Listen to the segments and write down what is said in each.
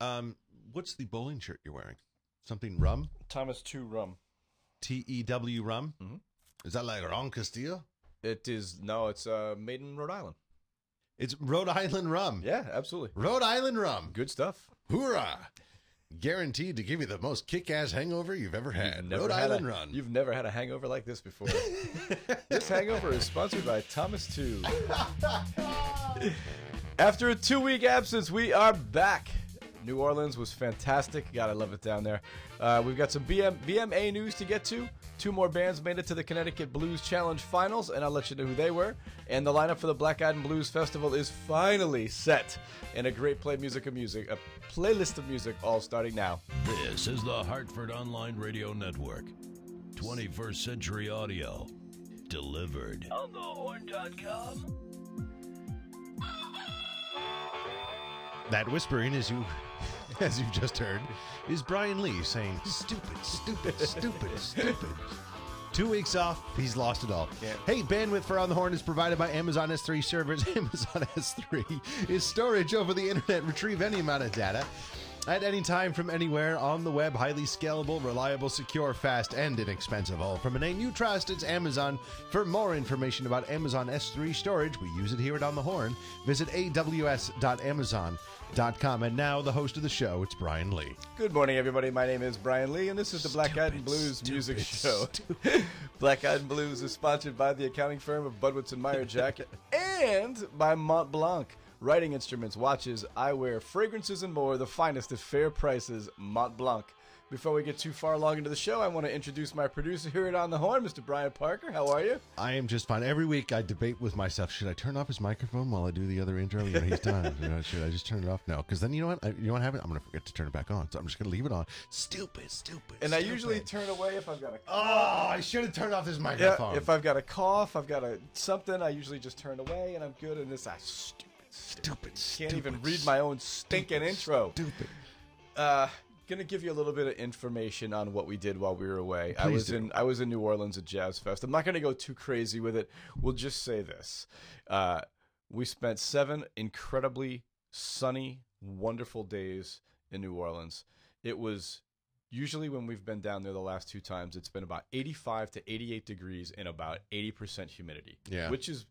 Um, what's the bowling shirt you're wearing? Something rum? Thomas Tew Rum. T E W rum? Mhm. Is that like Ron Castillo? It is no, it's uh, made in Rhode Island. It's Rhode Island rum. Yeah, absolutely. Rhode Island rum. Good stuff. Hoorah! Guaranteed to give you the most kick-ass hangover you've ever had. You've Rhode had Island a, rum. You've never had a hangover like this before. this hangover is sponsored by Thomas Tew. After a two-week absence, we are back. New Orleans was fantastic. God, I love it down there. Uh, we've got some BM, BMA news to get to. Two more bands made it to the Connecticut Blues Challenge finals, and I'll let you know who they were. And the lineup for the Black Eyed and Blues Festival is finally set. And a great play music of music, a playlist of music, all starting now. This is the Hartford Online Radio Network. 21st Century Audio. Delivered. On thehorn.com. That whispering, as you, as you've just heard, is Brian Lee saying "stupid, stupid, stupid, stupid." Two weeks off, he's lost it all. Yeah. Hey, bandwidth for On the Horn is provided by Amazon S3 servers. Amazon S3 is storage over the internet. Retrieve any amount of data at any time from anywhere on the web. Highly scalable, reliable, secure, fast, and inexpensive. All from a name you trust. It's Amazon. For more information about Amazon S3 storage, we use it here at On the Horn. Visit aws.amazon.com. And now, the host of the show, it's Brian Lee. Good morning, everybody. My name is Brian Lee, and this is the Black Eyed and Blues music show. Black Eyed and Blues is sponsored by the accounting firm of Budwitz and Meyer Jacket and by Mont Blanc. Writing instruments, watches, eyewear, fragrances, and more. The finest at fair prices. Mont Blanc. Before we get too far along into the show, I want to introduce my producer here at On the Horn, Mr. Brian Parker. How are you? I am just fine. Every week I debate with myself: should I turn off his microphone while I do the other intro? You know, he's done. You know, should I just turn it off? No, because then you know what? I, you know what happens? I'm going to forget to turn it back on. So I'm just going to leave it on. Stupid, stupid. And I usually turn away if I've got a Oh, I should have turned off his Yeah, if I've got a cough, I've got a something, I usually just turn away and I'm good. And this, I stupid, stupid, can't even read my own stinking intro. Stupid. Uh, gonna give you a little bit of information on what we did while we were away. I was do. in I was in New Orleans at Jazz Fest. I'm not gonna go too crazy with it. We'll just say this: uh, we spent seven incredibly sunny, wonderful days in New Orleans. It was usually when we've been down there the last two times, it's been about 85 to 88 degrees and about 80% humidity. Yeah. which is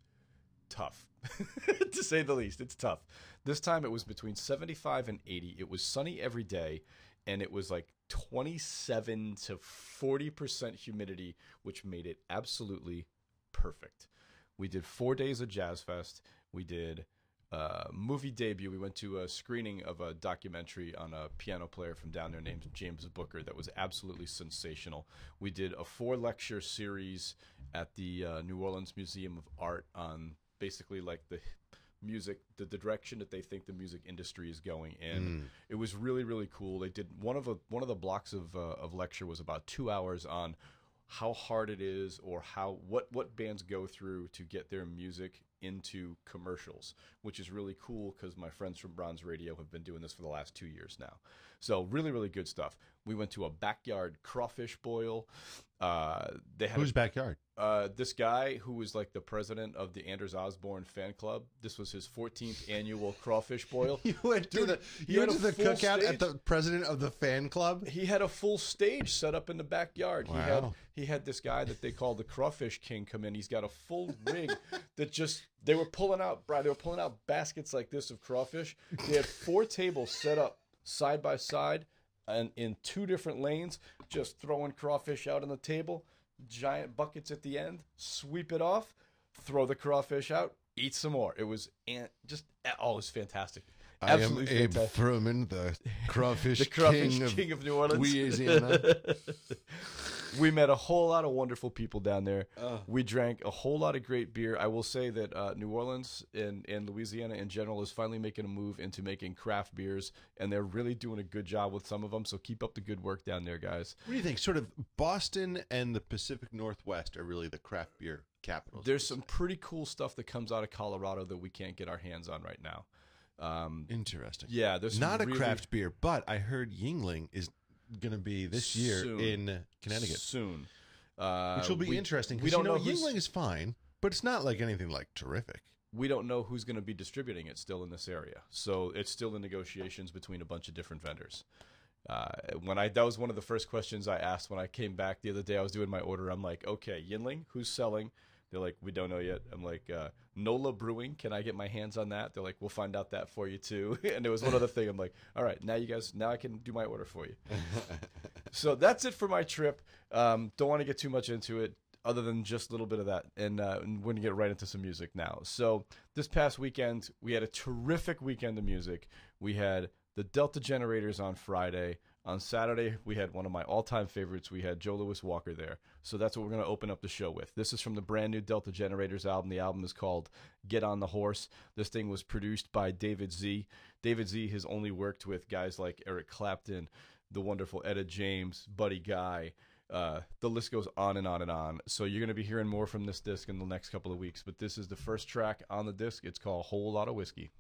tough to say the least. It's tough. This time it was between 75 and 80. It was sunny every day and it was like 27 to 40% humidity, which made it absolutely perfect. We did four days of Jazz Fest. We did uh, movie debut. We went to a screening of a documentary on a piano player from down there named James Booker that was absolutely sensational. We did a four lecture series at the uh, New Orleans Museum of Art on basically like the music the, the direction that they think the music industry is going and it was really really cool. They did one of a one of the blocks of uh, of lecture was about two hours on how hard it is or how what what bands go through to get their music into commercials which is really cool because my friends from bronze radio have been doing this for the last two years now so really really good stuff we went to a backyard crawfish boil uh, they had a backyard? uh, this guy who was like the president of the Anders Osborne fan club. This was his 14th annual crawfish boil. You went to the you went to the cookout stage. at the president of the fan club. He had a full stage set up in the backyard. He had Wow. he had this guy that they call the crawfish king come in. He's got a full rig that just they were pulling out, Brad. They were pulling out baskets like this of crawfish. They had four tables set up side by side and in two different lanes, just throwing crawfish out on the table. Giant buckets at the end. Sweep it off, throw the crawfish out, eat some more. It was and just oh, it was fantastic. I am Abe fantastic. The crawfish, The crawfish king, of king of New Orleans. Louisiana. we met a whole lot of wonderful people down there. We drank a whole lot of great beer. I will say that uh, New Orleans and, and Louisiana in general is finally making a move into making craft beers, and they're really doing a good job with some of them. So keep up the good work down there, guys. What do you think? Sort of Boston and the Pacific Northwest are really the craft beer capitals. There's some pretty cool stuff that comes out of Colorado that we can't get our hands on right now. Um, interesting. yeah, there's Not a craft beer, but I heard Yuengling is going to be this year Soon. in Connecticut, soon, uh, which will be we- interesting. We don't you know, know Yuengling is fine, but it's not like anything like terrific. we don't know who's going to be distributing it still in this area. So it's still in negotiations between a bunch of different vendors. Uh, when I that was one of the first questions I asked when I came back the other day. I was doing my order. I'm like, okay, Yuengling, who's selling? They're like, we don't know yet. I'm like, uh, Nola Brewing, can I get my hands on that? They're like, we'll find out that for you too. and it was one other thing. I'm like, all right, now you guys, now I can do my order for you. so that's it for my trip. Um, don't want to get too much into it other than just a little bit of that. And, uh, and we're going to get right into some music now. So this past weekend, we had a terrific weekend of music. We had the Delta Generators on Friday. On Saturday, we had one of my all time favorites. We had Joe Louis Walker there. So that's what we're going to open up the show with. This is from the brand new Delta Generators album. The album is called Get on the Horse. This thing was produced by David Z. David Z has only worked with guys like Eric Clapton, the wonderful Etta James, Buddy Guy. Uh, the list goes on and on and on. So you're going to be hearing more from this disc in the next couple of weeks. But this is the first track on the disc. It's called Whole Lot of Whiskey.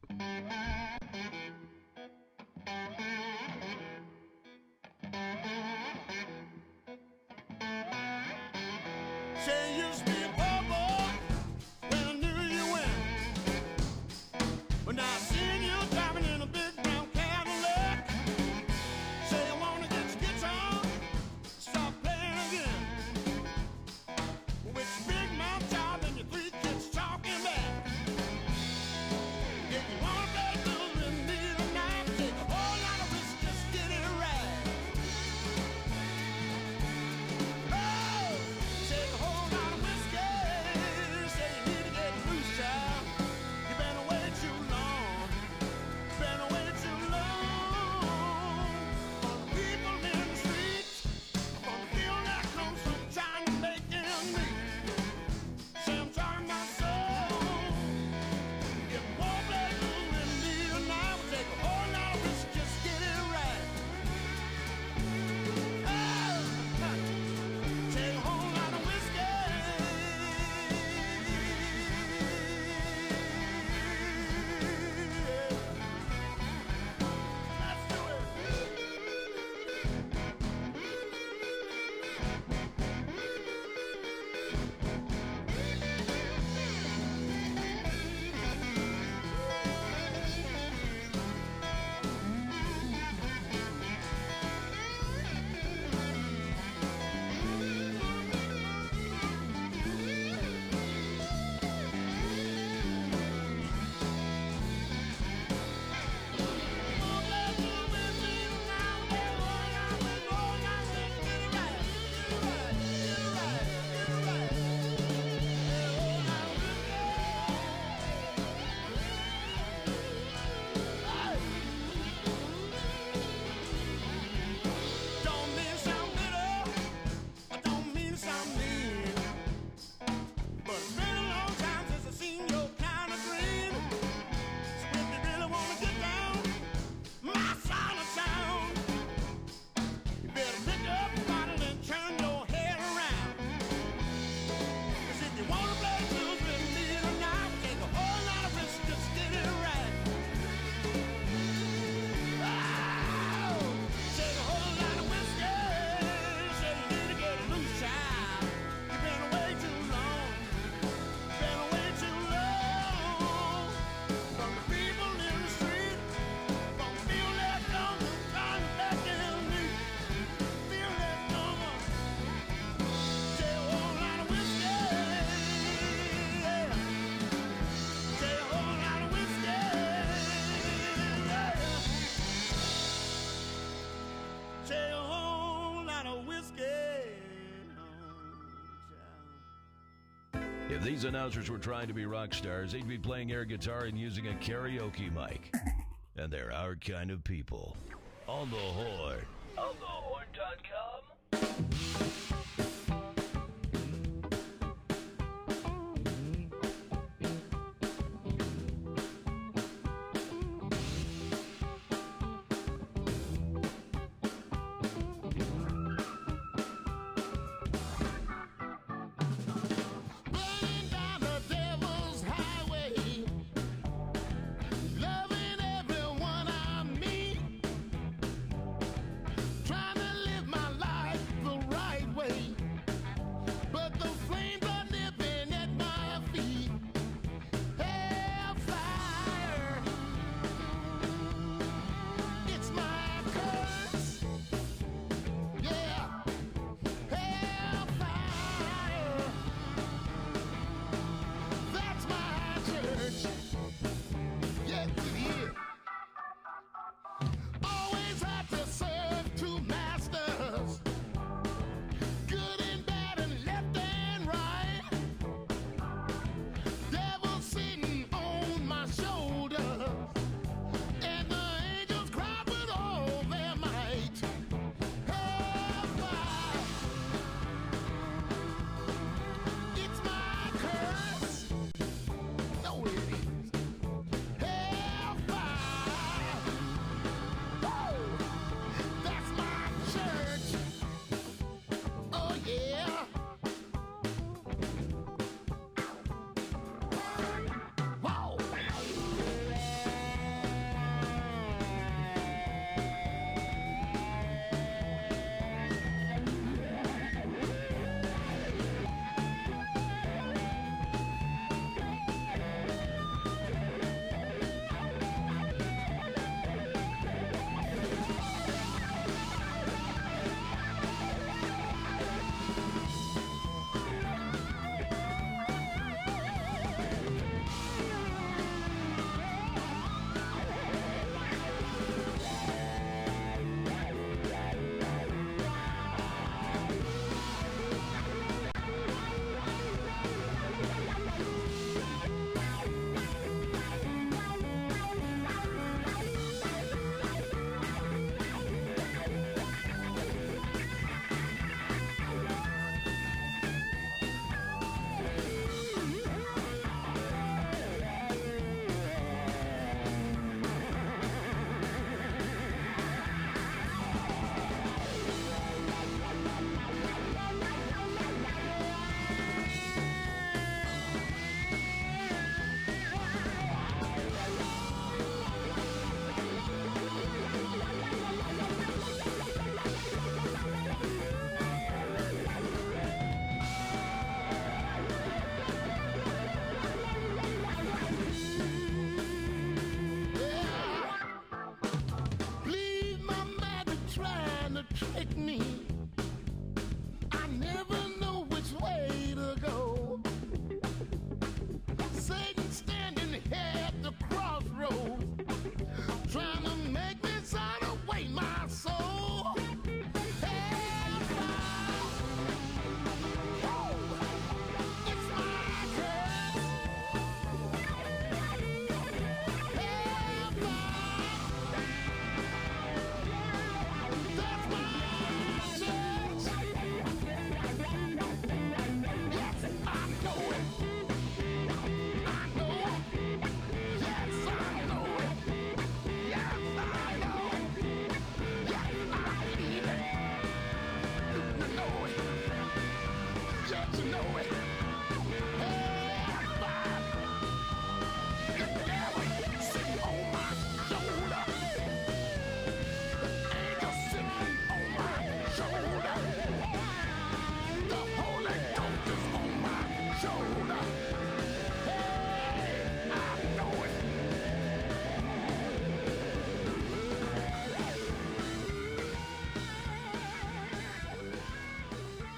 These announcers were trying to be rock stars, they'd be playing air guitar and using a karaoke mic. And they're our kind of people. On the horn. On thehorn.com.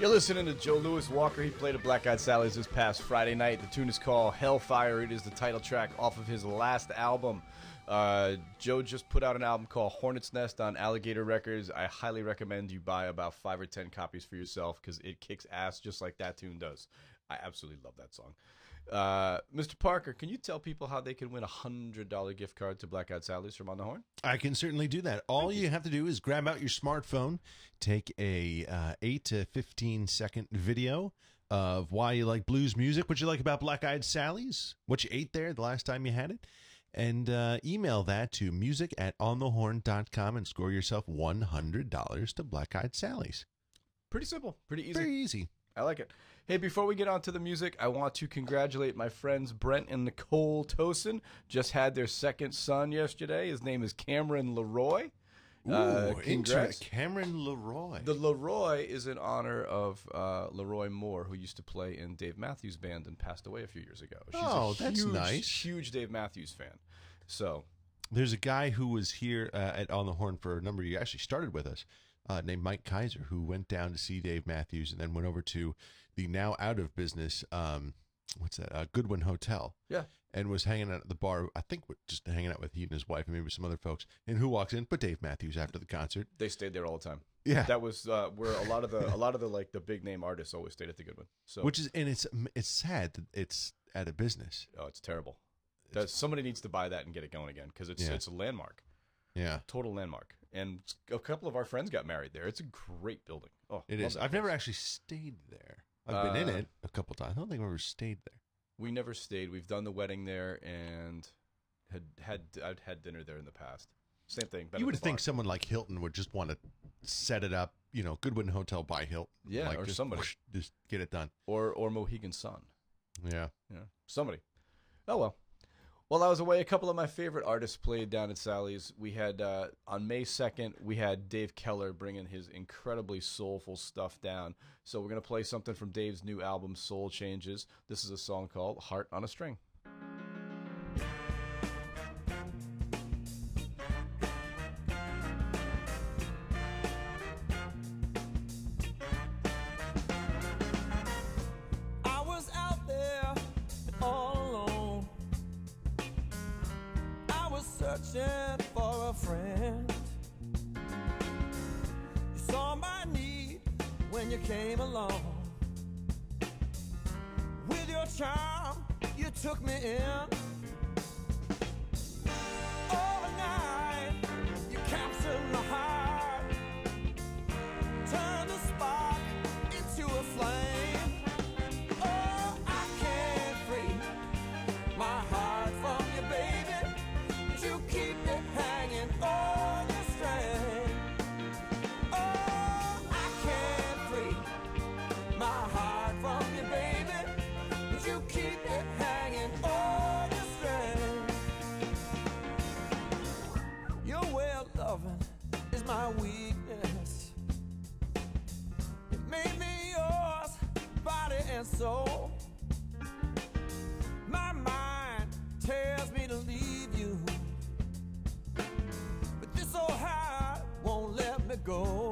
You're listening to Joe Louis Walker. He played at Black Eyed Sally's this past Friday night. The tune is called Hellfire. It is the title track off of his last album. Uh, Joe just put out an album called Hornet's Nest on Alligator Records. I highly recommend you buy about five or ten copies for yourself because it kicks ass just like that tune does. I absolutely love that song. Uh, Mr. Parker, can you tell people how they can win a hundred dollar gift card to Black Eyed Sally's from On the Horn? I can certainly do that. All you. have to do is grab out your smartphone, take a uh, eight to fifteen second video of why you like blues music, what you like about Black Eyed Sally's, what you ate there the last time you had it, and uh, email that to music at onthehorn.com and score yourself one hundred dollars to Black Eyed Sally's. Pretty simple, pretty easy. Very easy. I like it. Hey, before we get on to the music, I want to congratulate my friends Brent and Nicole Tosin. Just had their second son yesterday. His name is Cameron Leroy. Uh, Ooh, congrats. Cameron Leroy. The Leroy is in honor of uh, LeRoi Moore, who used to play in Dave Matthews Band and passed away a few years ago. She's Oh, that's huge, nice. Huge Dave Matthews fan. So, There's a guy who was here uh, at On the Horn for a number of years. Actually, started with us, uh, named Mike Kaiser, who went down to see Dave Matthews and then went over to the now out of business, um, what's that? Uh, Goodwin Hotel, yeah. and was hanging out at the bar. I think just hanging out with he and his wife and maybe some other folks. And who walks in? But Dave Matthews after the concert. They stayed there all the time. Yeah, That was uh, where a lot of the a lot of the like the big name artists always stayed at the Goodwin. So, which is and it's it's sad that it's out of business. oh, it's terrible. That somebody needs to buy that and get it going again because it's Yeah. it's a landmark. Yeah, total landmark. And a couple of our friends got married there. It's a great building. Oh, it is. I've never actually stayed there. I've been in Uh, it a couple times. I don't think I've ever stayed there. We never stayed. We've done the wedding there and had had I'd had dinner there in the past. Same thing. you would think someone like Hilton would just want to set it up, you know, Goodwin Hotel by Hilton. Yeah, like or just, somebody. whoosh, just get it done. or or Mohegan Sun. Yeah. Yeah, somebody. Oh well. While I was away, a couple of my favorite artists played down at Sally's. We had uh, on May second, we had Dave Keller bringing his incredibly soulful stuff down. So we're gonna play something from Dave's new album, Soul Changes. This is a song called "Heart on a String." Came along. With your charm, you took me in. Soul. My mind tells me to leave you, but this old heart won't let me go.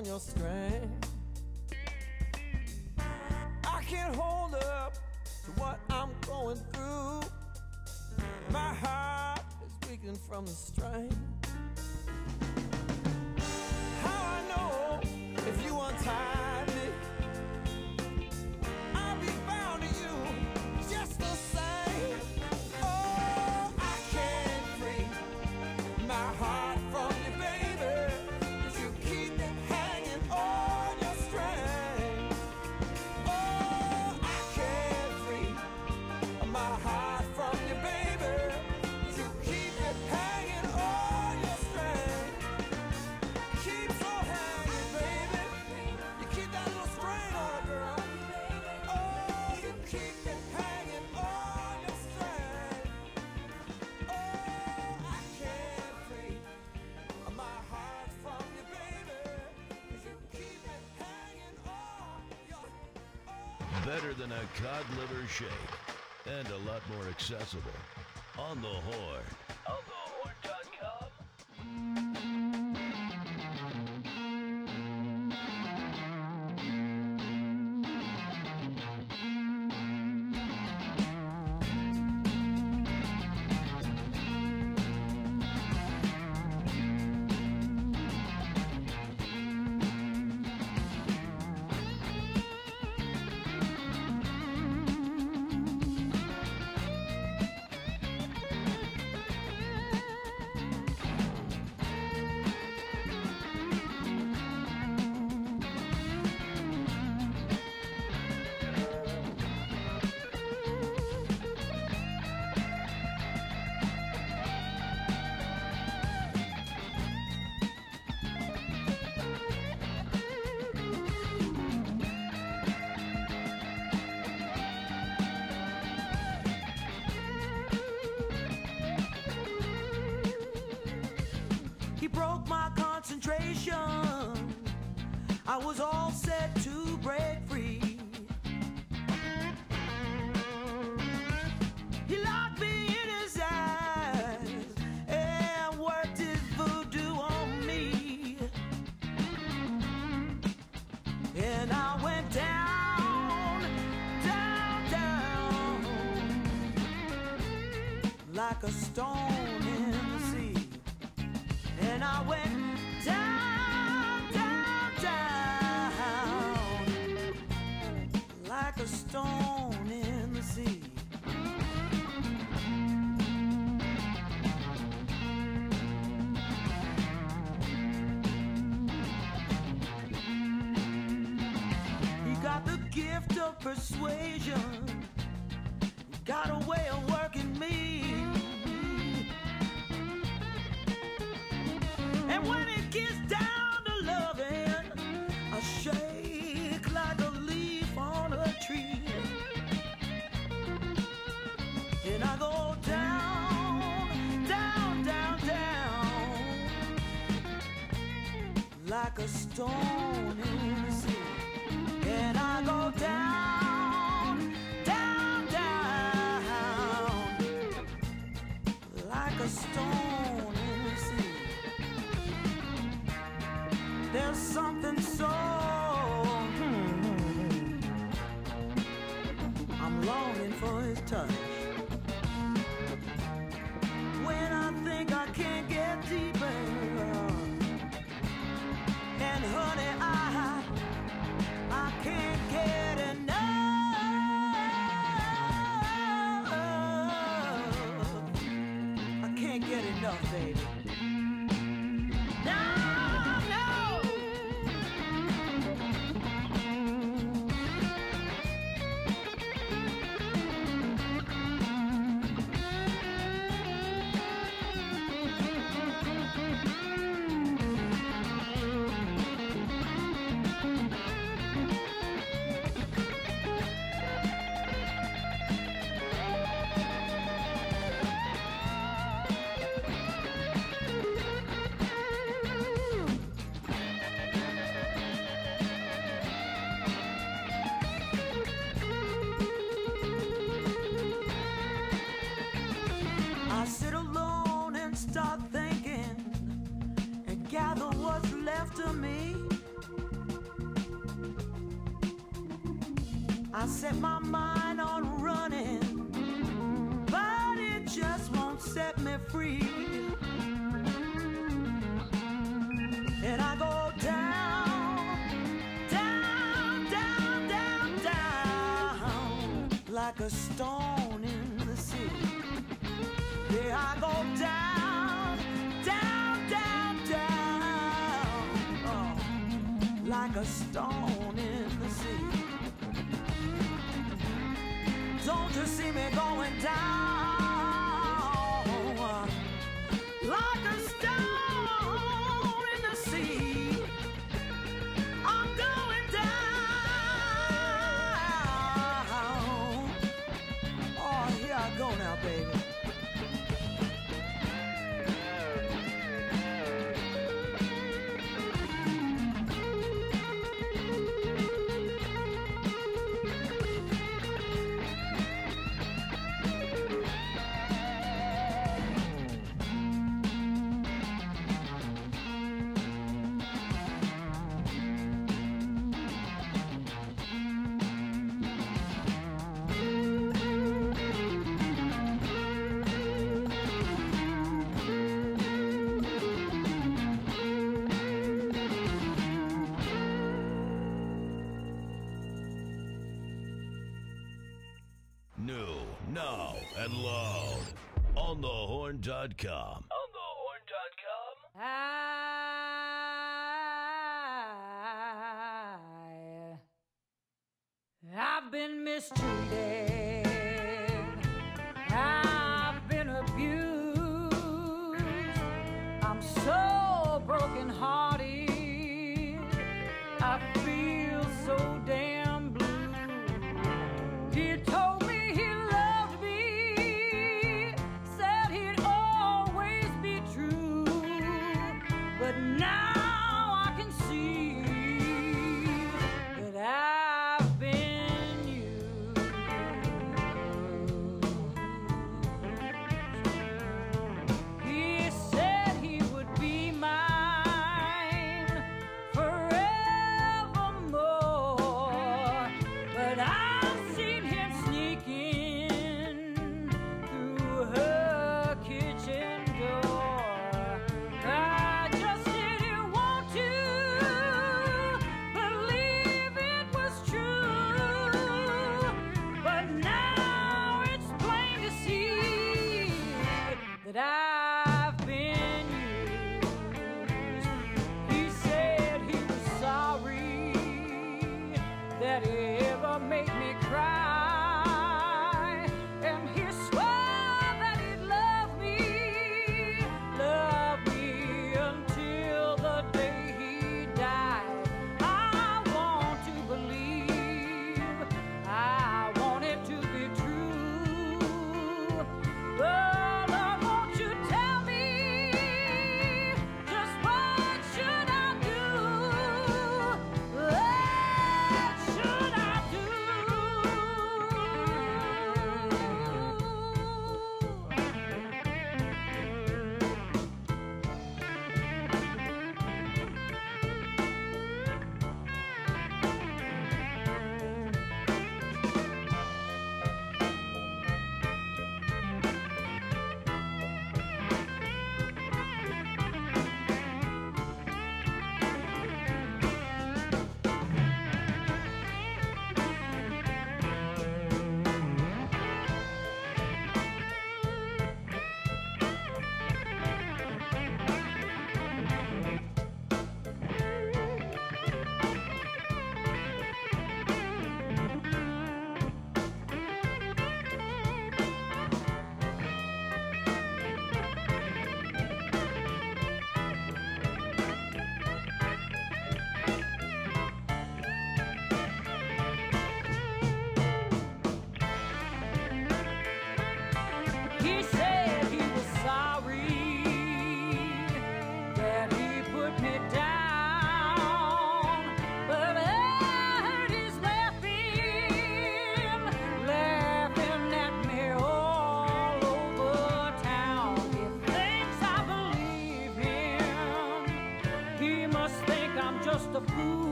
on your strength. better than a cod liver shake and a lot more accessible on the horn. storm. baby. I set my mind on running, but it just won't set me free. And I go down, down, down, down, down, like a stone in the sea. Yeah, I go down, down, down, down, oh, like a stone horn.com.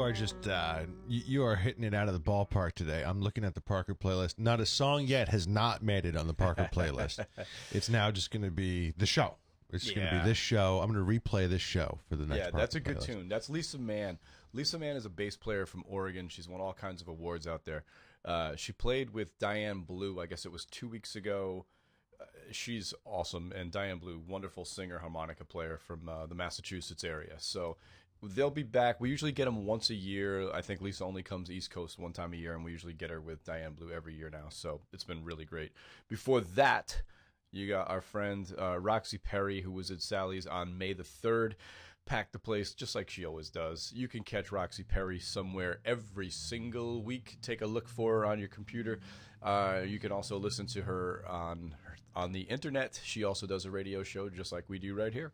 are just uh, you, you are hitting it out of the ballpark today. I'm looking at the Parker playlist. Not a song yet has not made it on the Parker playlist. it's now just going to be the show. It's going to be this show. I'm going to replay this show for the next. Yeah, that's a Parker good playlist. tune. That's Lisa Mann. Lisa Mann is a bass player from Oregon. She's won all kinds of awards out there. Uh, she played with Diane Blue. I guess it was two weeks ago. Uh, she's awesome, and Diane Blue, wonderful singer, harmonica player from uh, the Massachusetts area. So they'll be back. We usually get them once a year. I think Lisa only comes East Coast one time a year, and we usually get her with Diane Blue every year now. So it's been really great. Before that, you got our friend uh, Roxy Perry, who was at Sally's on May the 3rd. Packed the place just like she always does. You can catch Roxy Perry somewhere every single week. Take a look for her on your computer. Uh, you can also listen to her on on the internet. She also does a radio show just like we do right here.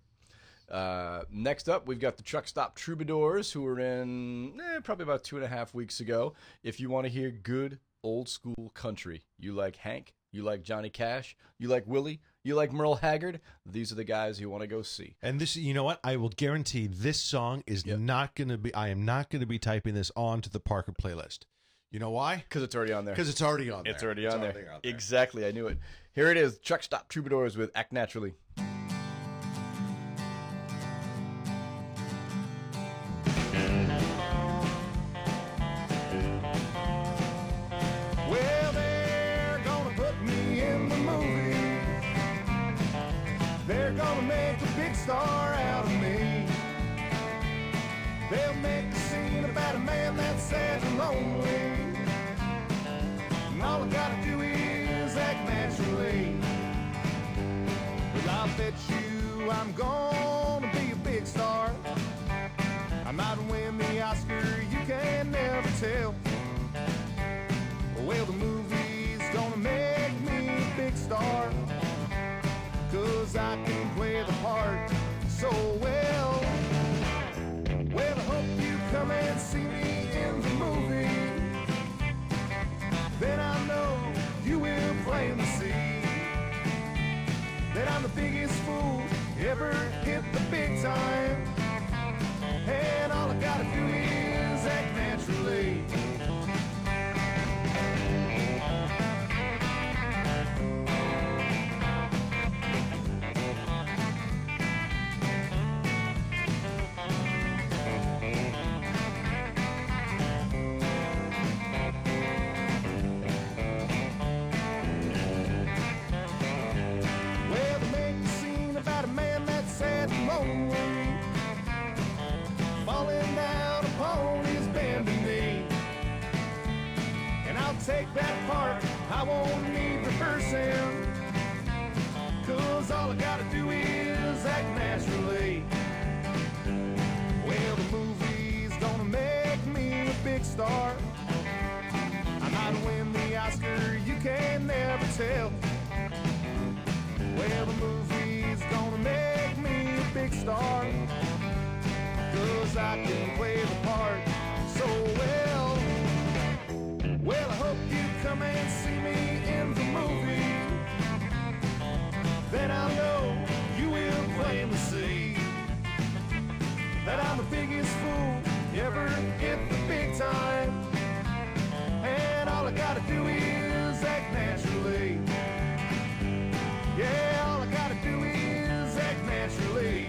Uh, next up, we've got the Truck Stop Troubadours, who were in eh, probably about two and a half weeks ago. If you want to hear good old school country, you like Hank, you like Johnny Cash, you like Willie, you like Merle Haggard, these are the guys you want to go see. And this, you know what? I will guarantee this song is not going to be. I am not going to be typing this onto the Parker playlist. You know why? Because it's already on there. Because it's already on there. It's already on there. out there. Exactly, I knew it. Here it is Truck Stop Troubadours with Act Naturally. Star out of me. They'll make a scene about a man that's sad and lonely. And all I gotta do is act naturally. But I'll bet you I'm gonna be a big star. I might win the Oscar, you can never tell. That I'm the biggest fool ever hit the big time. And all I gotta do is take that part, I won't need rehearsing, cause all I gotta do is act naturally. Well, the movie's gonna make me a big star. I might win the Oscar, you can never tell. Well, the movie's Then I'll know you will plainly see that I'm the biggest fool ever hit the big time. And all I gotta do is act naturally. Yeah, all I gotta do is act naturally.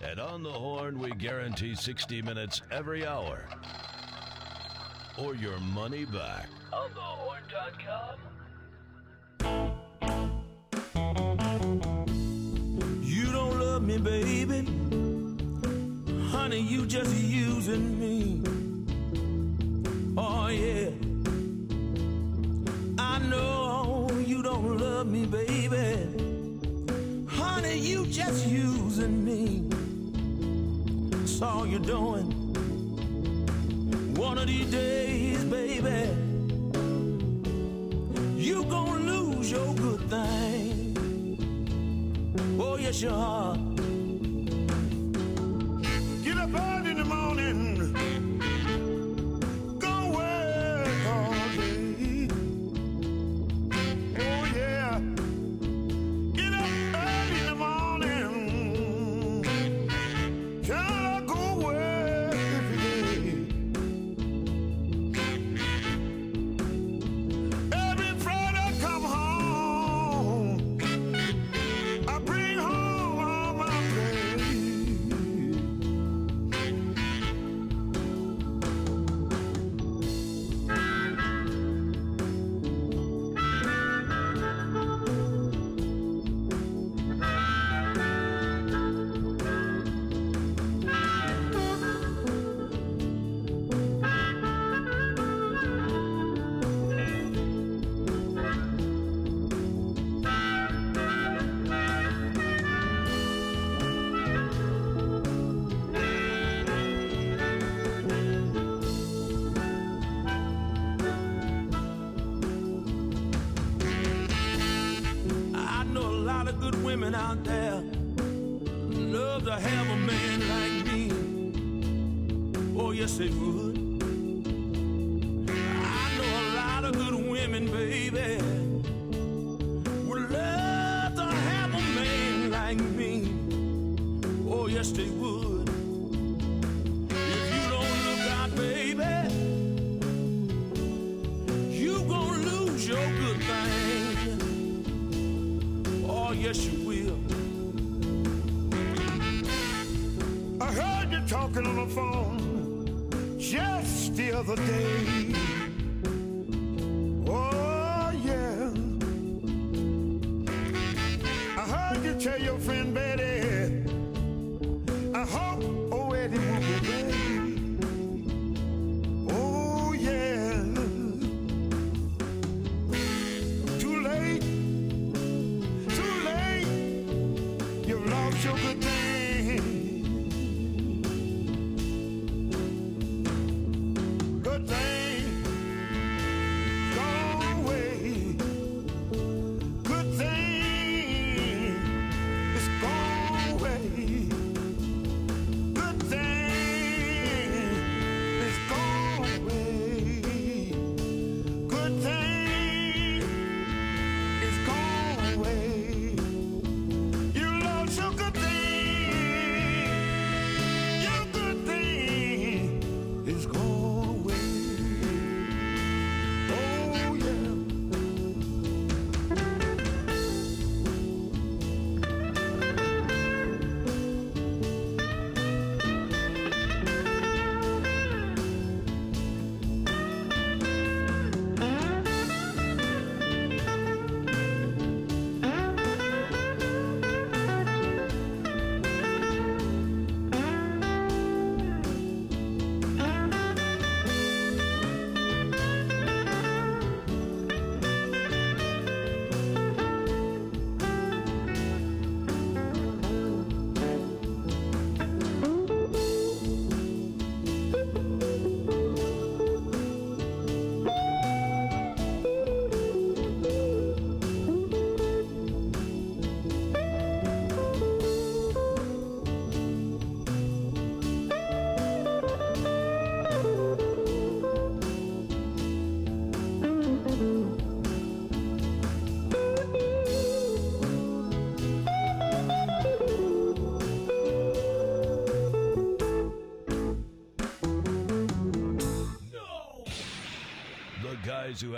And on the horn, we guarantee 60 minutes every hour. Or your money back. On thehorn.com. You don't love me, baby. Honey, you just using me. Oh, yeah. I know you don't love me, baby. Honey, you just using me. That's all you're doing. One of these days, baby, you gonna lose your good thing. Oh, yes, you are. heard you talking on the phone just the other day.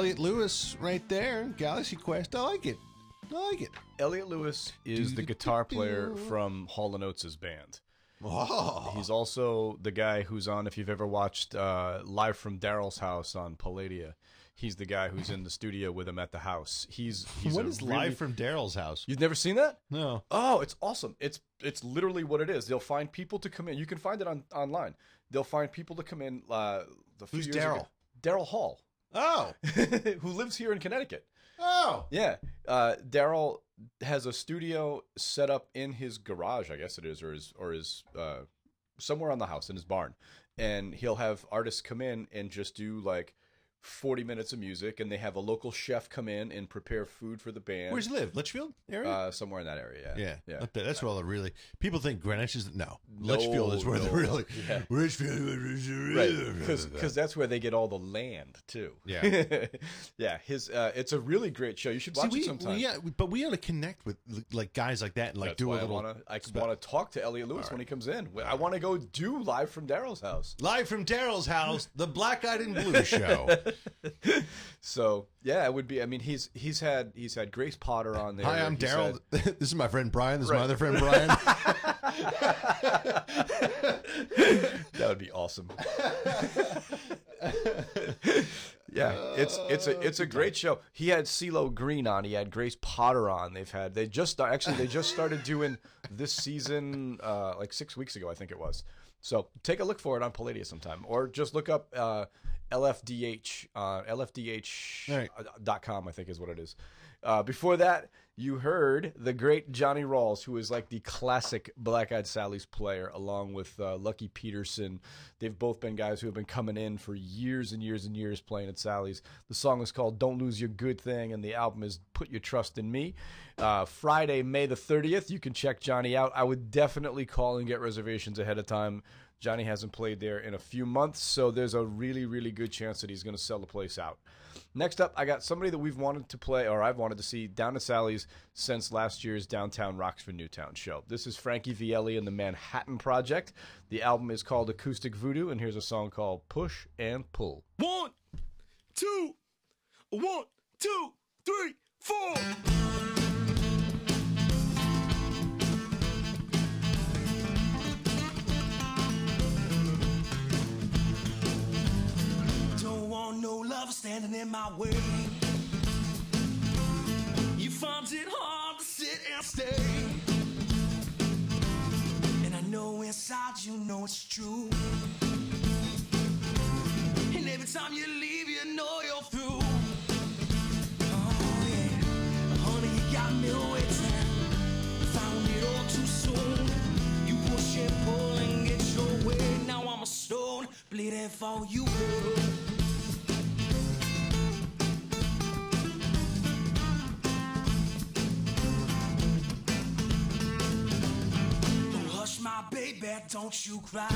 Eliot Lewis, right there. Galaxy Quest. I like it. I like it. Eliot Lewis is the guitar player from Hall and Oates' band. Oh, He's also the guy who's on. If you've ever watched uh, live from Daryl's house on Palladia, he's the guy who's in the studio with him at the house. He's, he's what a is really- live from Daryl's house? You've never seen that? No. Oh, it's awesome. It's it's literally what it is. They'll find people to come in. You can find it on online. They'll find people to come in. Uh, the Who's years ago- Daryl Hall, Oh. who lives here in Connecticut. Oh. Yeah, uh, Daryl has a studio set up in his garage, I guess it is, or his or his uh, somewhere on the house in his barn, and he'll have artists come in and just do like. 40 minutes of music and they have a local chef come in and prepare food for the band Where's he live? Litchfield area? uh somewhere in that area yeah. yeah there. That's where all the really people think Greenwich is. No. Litchfield is where no. the really. Yeah. Litchfield. right because that's where they get all the land too Yeah. yeah his uh it's a really great show you should See, watch we, it sometime we- yeah, but we ought to connect with like guys like that and like That's do a little I want to. I want to talk to Eliot Lewis when he comes in. I want to go do live from Daryl's house. live from Daryl's house, the Black Eyed and Blue Show. So yeah, it would be. I mean, he's he's had he's had Grace Potter on there. Hi, I'm He's Daryl. had- this is my friend Brian. This is my Right. other friend Brian. that would be awesome. yeah, it's it's a it's a great show. He had CeeLo Green on. He had Grace Potter on. They've had they just actually they just started doing this season uh, like six weeks ago, I think it was. So take a look for it on Palladia sometime, or just look up uh, LFDH uh, LFDH.com. I think is what it is. Uh, before that, you heard the great Johnny Rawls, who is like the classic Black Eyed Sally's player, along with uh, Lucky Peterson. They've both been guys who have been coming in for years and years and years playing at Sally's. The song is called Don't Lose Your Good Thing, and the album is Put Your Trust in Me. Uh, Friday, May the 30th, you can check Johnny out. I would definitely call and get reservations ahead of time. Johnny hasn't played there in a few months, so there's a really, really good chance that he's going to sell the place out. Next up, I got somebody that we've wanted to play, or I've wanted to see down at Sally's since last year's Downtown Roxford Newtown show. This is Frankie Vielli and the Manhattan Project. The album is called Acoustic Voodoo, and here's a song called Push and Pull. One, two, one, two, three, four. Want no love standing in my way. You find it hard to sit and stay. And I know inside you know it's true. And every time you leave, you know you're through. Oh, yeah. Honey, you got me waiting. Found it all too soon. You push and pull and get your way. Now I'm a stone, bleeding for you, baby, don't you cry.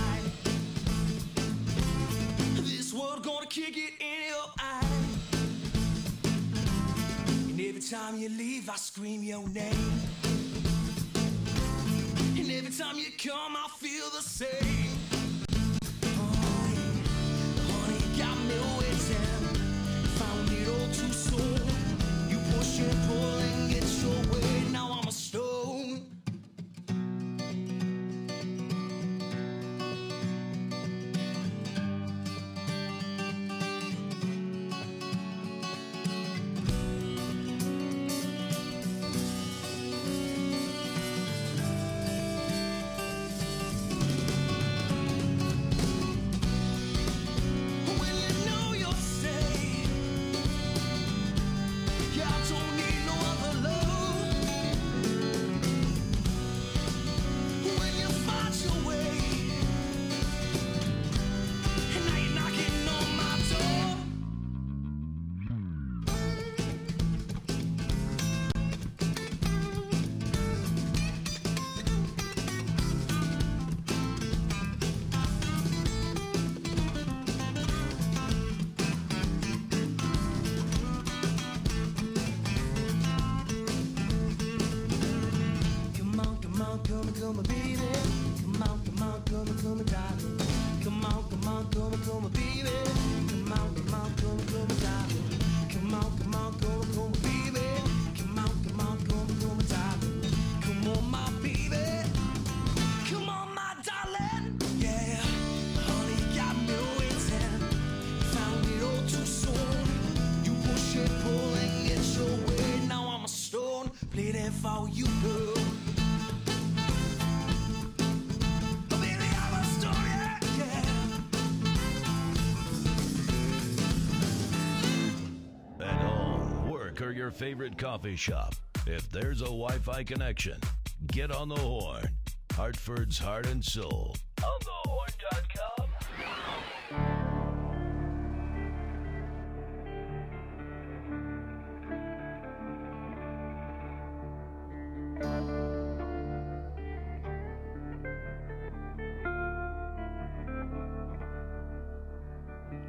This world gonna kick it in your eye. And every time you leave, I scream your name. And every time you come, I feel the same. Yeah. Honey, you got me waiting. Found it all too soon. You push and pull and get your way. your favorite coffee shop. If there's a Wi Fi connection, get on the horn. Hartford's Heart and Soul. On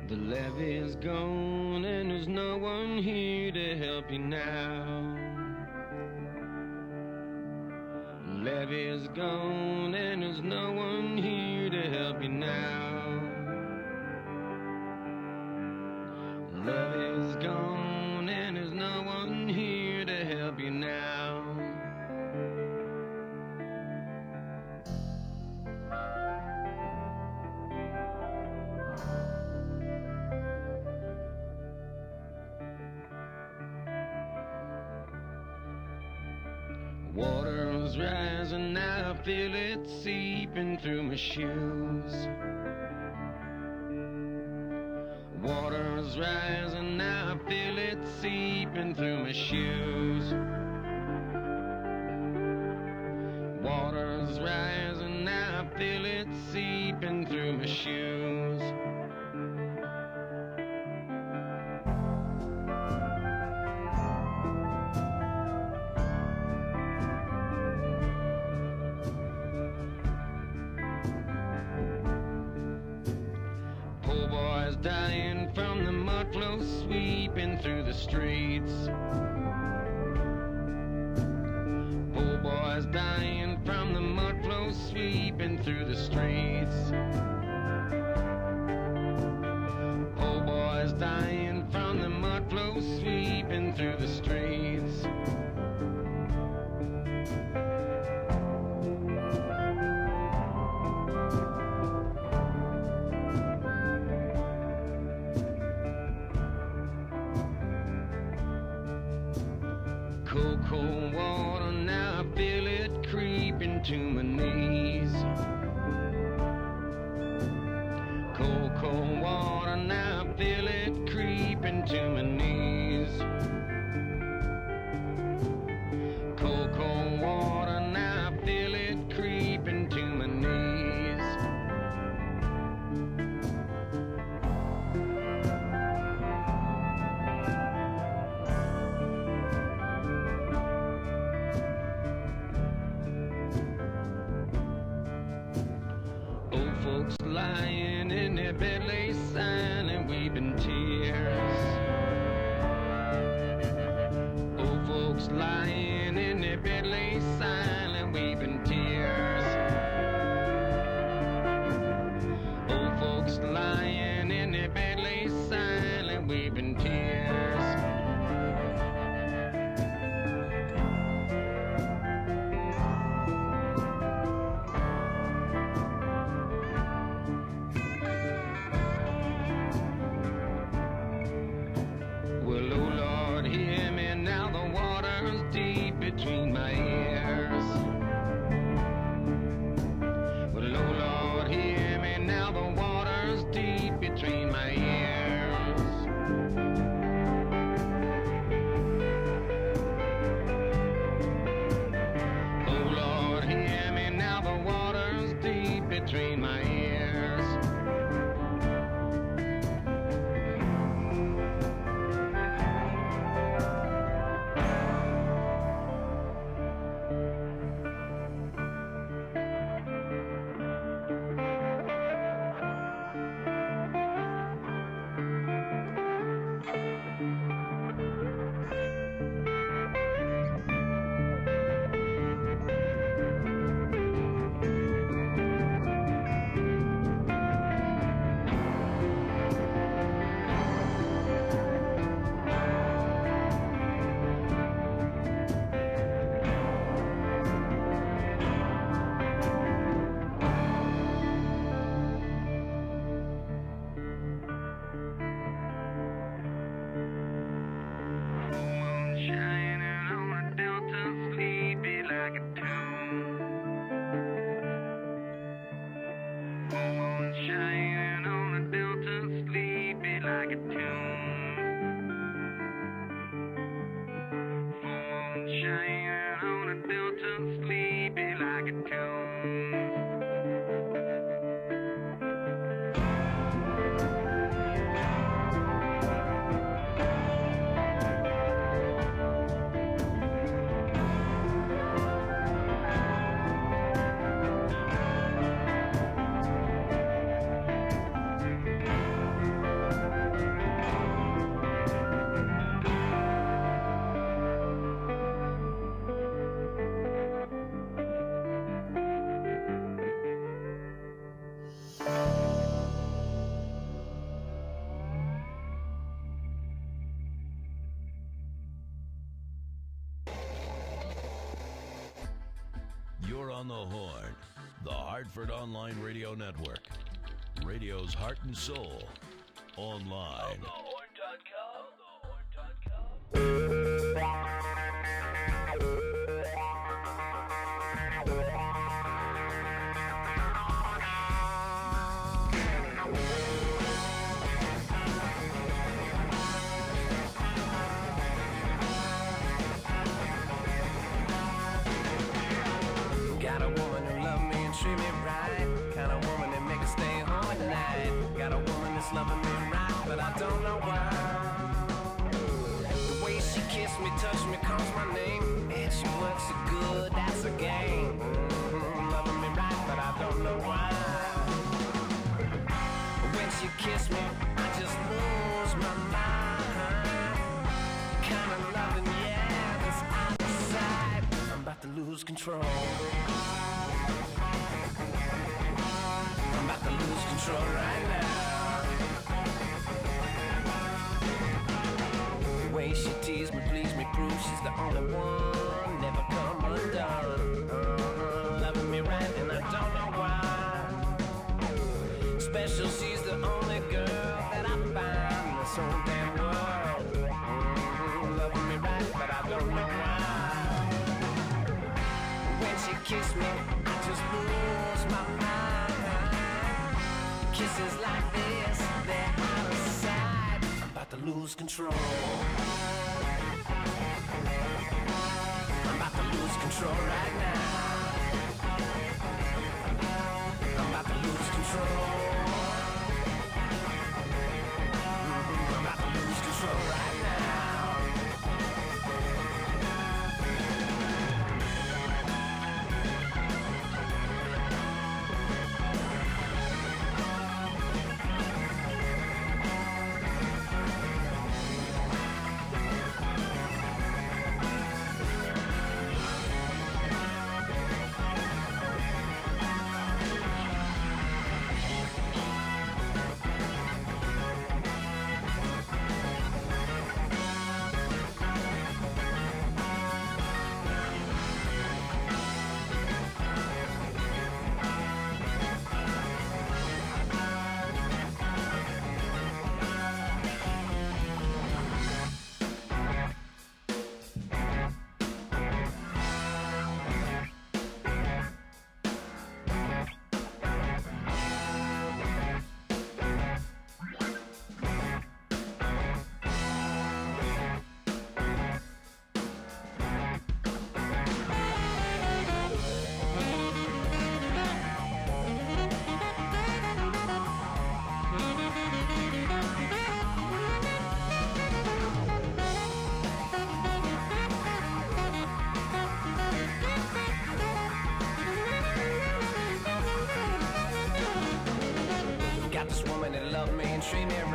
The levee is gone happy now. Levee's gone and there's no one here to help you now. Love feel it seeping through my shoes. Water's rising, I feel it seeping through my shoes. Hartford Online Radio Network, radio's heart and soul, online. Places like this, they're out of sight. I'm about to lose control. I'm about to lose control right Stream.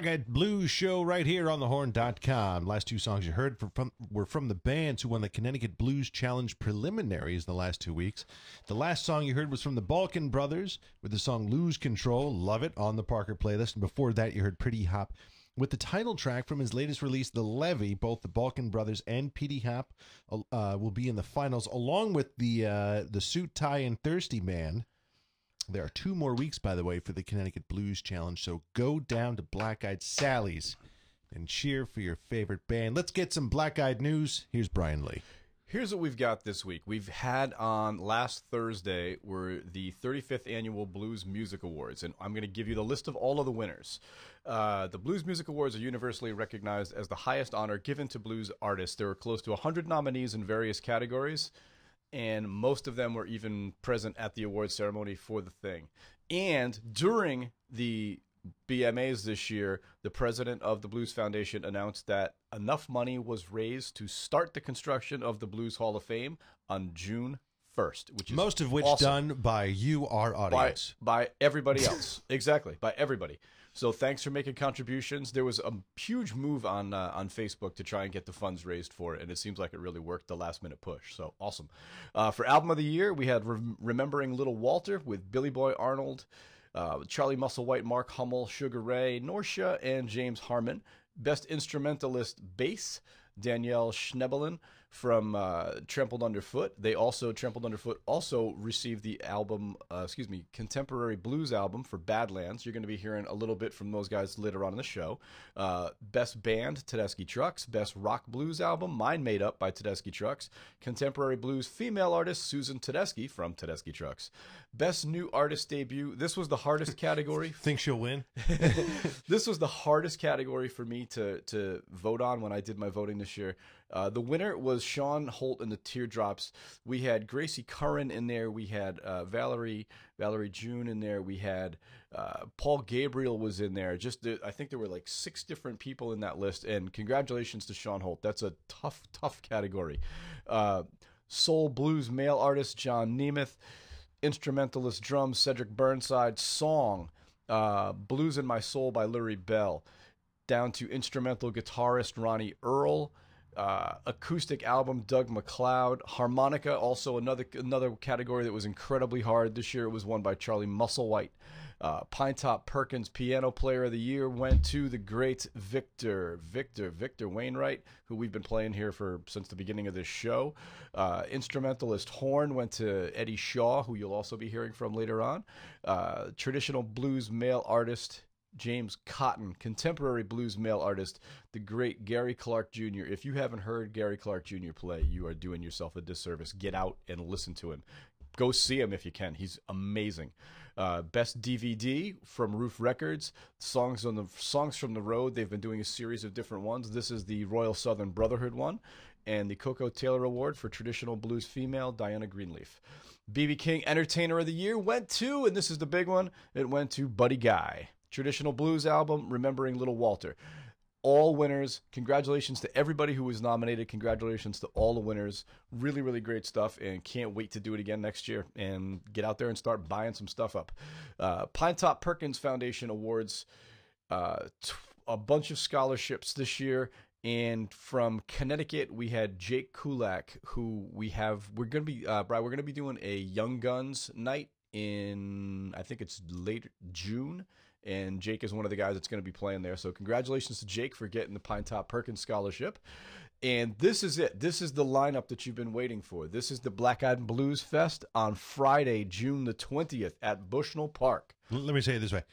Black Blues show right here on thehorn.com. Last two songs you heard from, were from the bands who won the Connecticut Blues Challenge preliminaries the last two weeks. The last song you heard was from the Balkun Brothers with the song Lose Control. Love it on the Parker playlist. And before that, you heard Pretty Hop with the title track from his latest release, The Levee. Both the Balkun Brothers and Pretty Hop uh, will be in the finals, along with the uh, the Suit Tie and Thirsty Man there are two more weeks, by the way, for the Connecticut Blues Challenge, so go down to Black Eyed Sally's and cheer for your favorite band. Let's get some Black Eyed news. Here's Brian Lee. Here's what we've got this week. We've had on last Thursday were the 35th annual Blues Music Awards, and I'm going to give you the list of all of the winners. Uh, the Blues Music Awards are universally recognized as the highest honor given to blues artists. There were close to 100 nominees in various categories and most of them were even present at the award ceremony for the thing. And during the BMAs this year, the president of the Blues Foundation announced that enough money was raised to start the construction of the Blues Hall of Fame on June 1st, which is Most of which awesome done by you, our by, audience. by everybody else. exactly, by everybody. So thanks for making contributions. There was a huge move on uh, on Facebook to try and get the funds raised for it, and it seems like it really worked. The last minute push, so awesome. Uh, for album of the year, we had Rem- "Remembering Little Walter" with Billy Boy Arnold, uh, Charlie Musselwhite, Mark Hummel, Sugar Ray, Norcia, and James Harman. Best instrumentalist bass, Danielle Schnebelen from uh, Trampled Underfoot. They also Trampled Underfoot also received the album, uh, excuse me, contemporary blues album for Badlands. You're going to be hearing a little bit from those guys later on in the show. Uh, best band, Tedeschi Trucks. Best rock blues album, Mind Made Up by Tedeschi Trucks. Contemporary blues female artist Susan Tedeschi from Tedeschi Trucks. Best new artist debut. This was the hardest category Think she'll win? this was the hardest category for me to to vote on when I did my voting this year. Uh, the winner was Shawn Holt and the Teardrops. We had Gracie Curran in there. We had uh, Valerie Valerie June in there. We had uh, Paul Gabriel was in there. Just the, I think there were like six different people in that list. And congratulations to Shawn Holt. That's a tough tough category. Uh, soul blues male artist John Nemeth instrumentalist drums Cedric Burnside, song uh, Blues in My Soul by Lurrie Bell, down to instrumental guitarist Ronnie Earl, uh, acoustic album Doug MacLeod, harmonica also another another category that was incredibly hard this year. It was won by Charlie Musselwhite. Uh, Pinetop Perkins Piano Player of the Year went to the great Victor, Victor, Victor Wainwright, who we've been playing here for since the beginning of this show. Uh, instrumentalist Horn went to Eddie Shaw, who you'll also be hearing from later on. Uh, traditional blues male artist James Cotton, contemporary blues male artist, the great Gary Clark Jr. If you haven't heard Gary Clark Jr. play, you are doing yourself a disservice. Get out and listen to him. Go see him if you can. He's amazing. Uh, best DVD from Ruf Records. Songs on the songs from the road. They've been doing a series of different ones. This is the Royal Southern Brotherhood one, and the Koko Taylor Award for traditional blues female Diunna Greenleaf. BB King Entertainer of the Year went to, and this is the big one. It went to Buddy Guy. Traditional blues album, Remembering Little Walter all winners. Congratulations to everybody who was nominated. Congratulations to all the winners. Really, really great stuff, and can't wait to do it again next year and get out there and start buying some stuff up. Uh, Pinetop Perkins Foundation awards uh, t- a bunch of scholarships this year. And from Connecticut, we had Jake Kulak, who we have. We're gonna be, uh, Brian. We're gonna be doing a Young Guns night in, I think it's late June and Jake is one of the guys that's going to be playing there. So congratulations to Jake for getting the Pinetop Perkins scholarship. And this is it. This is the lineup that you've been waiting for. This is the Black Eyed Blues Fest on Friday, June the 20th at Bushnell Park. Let me say it this way.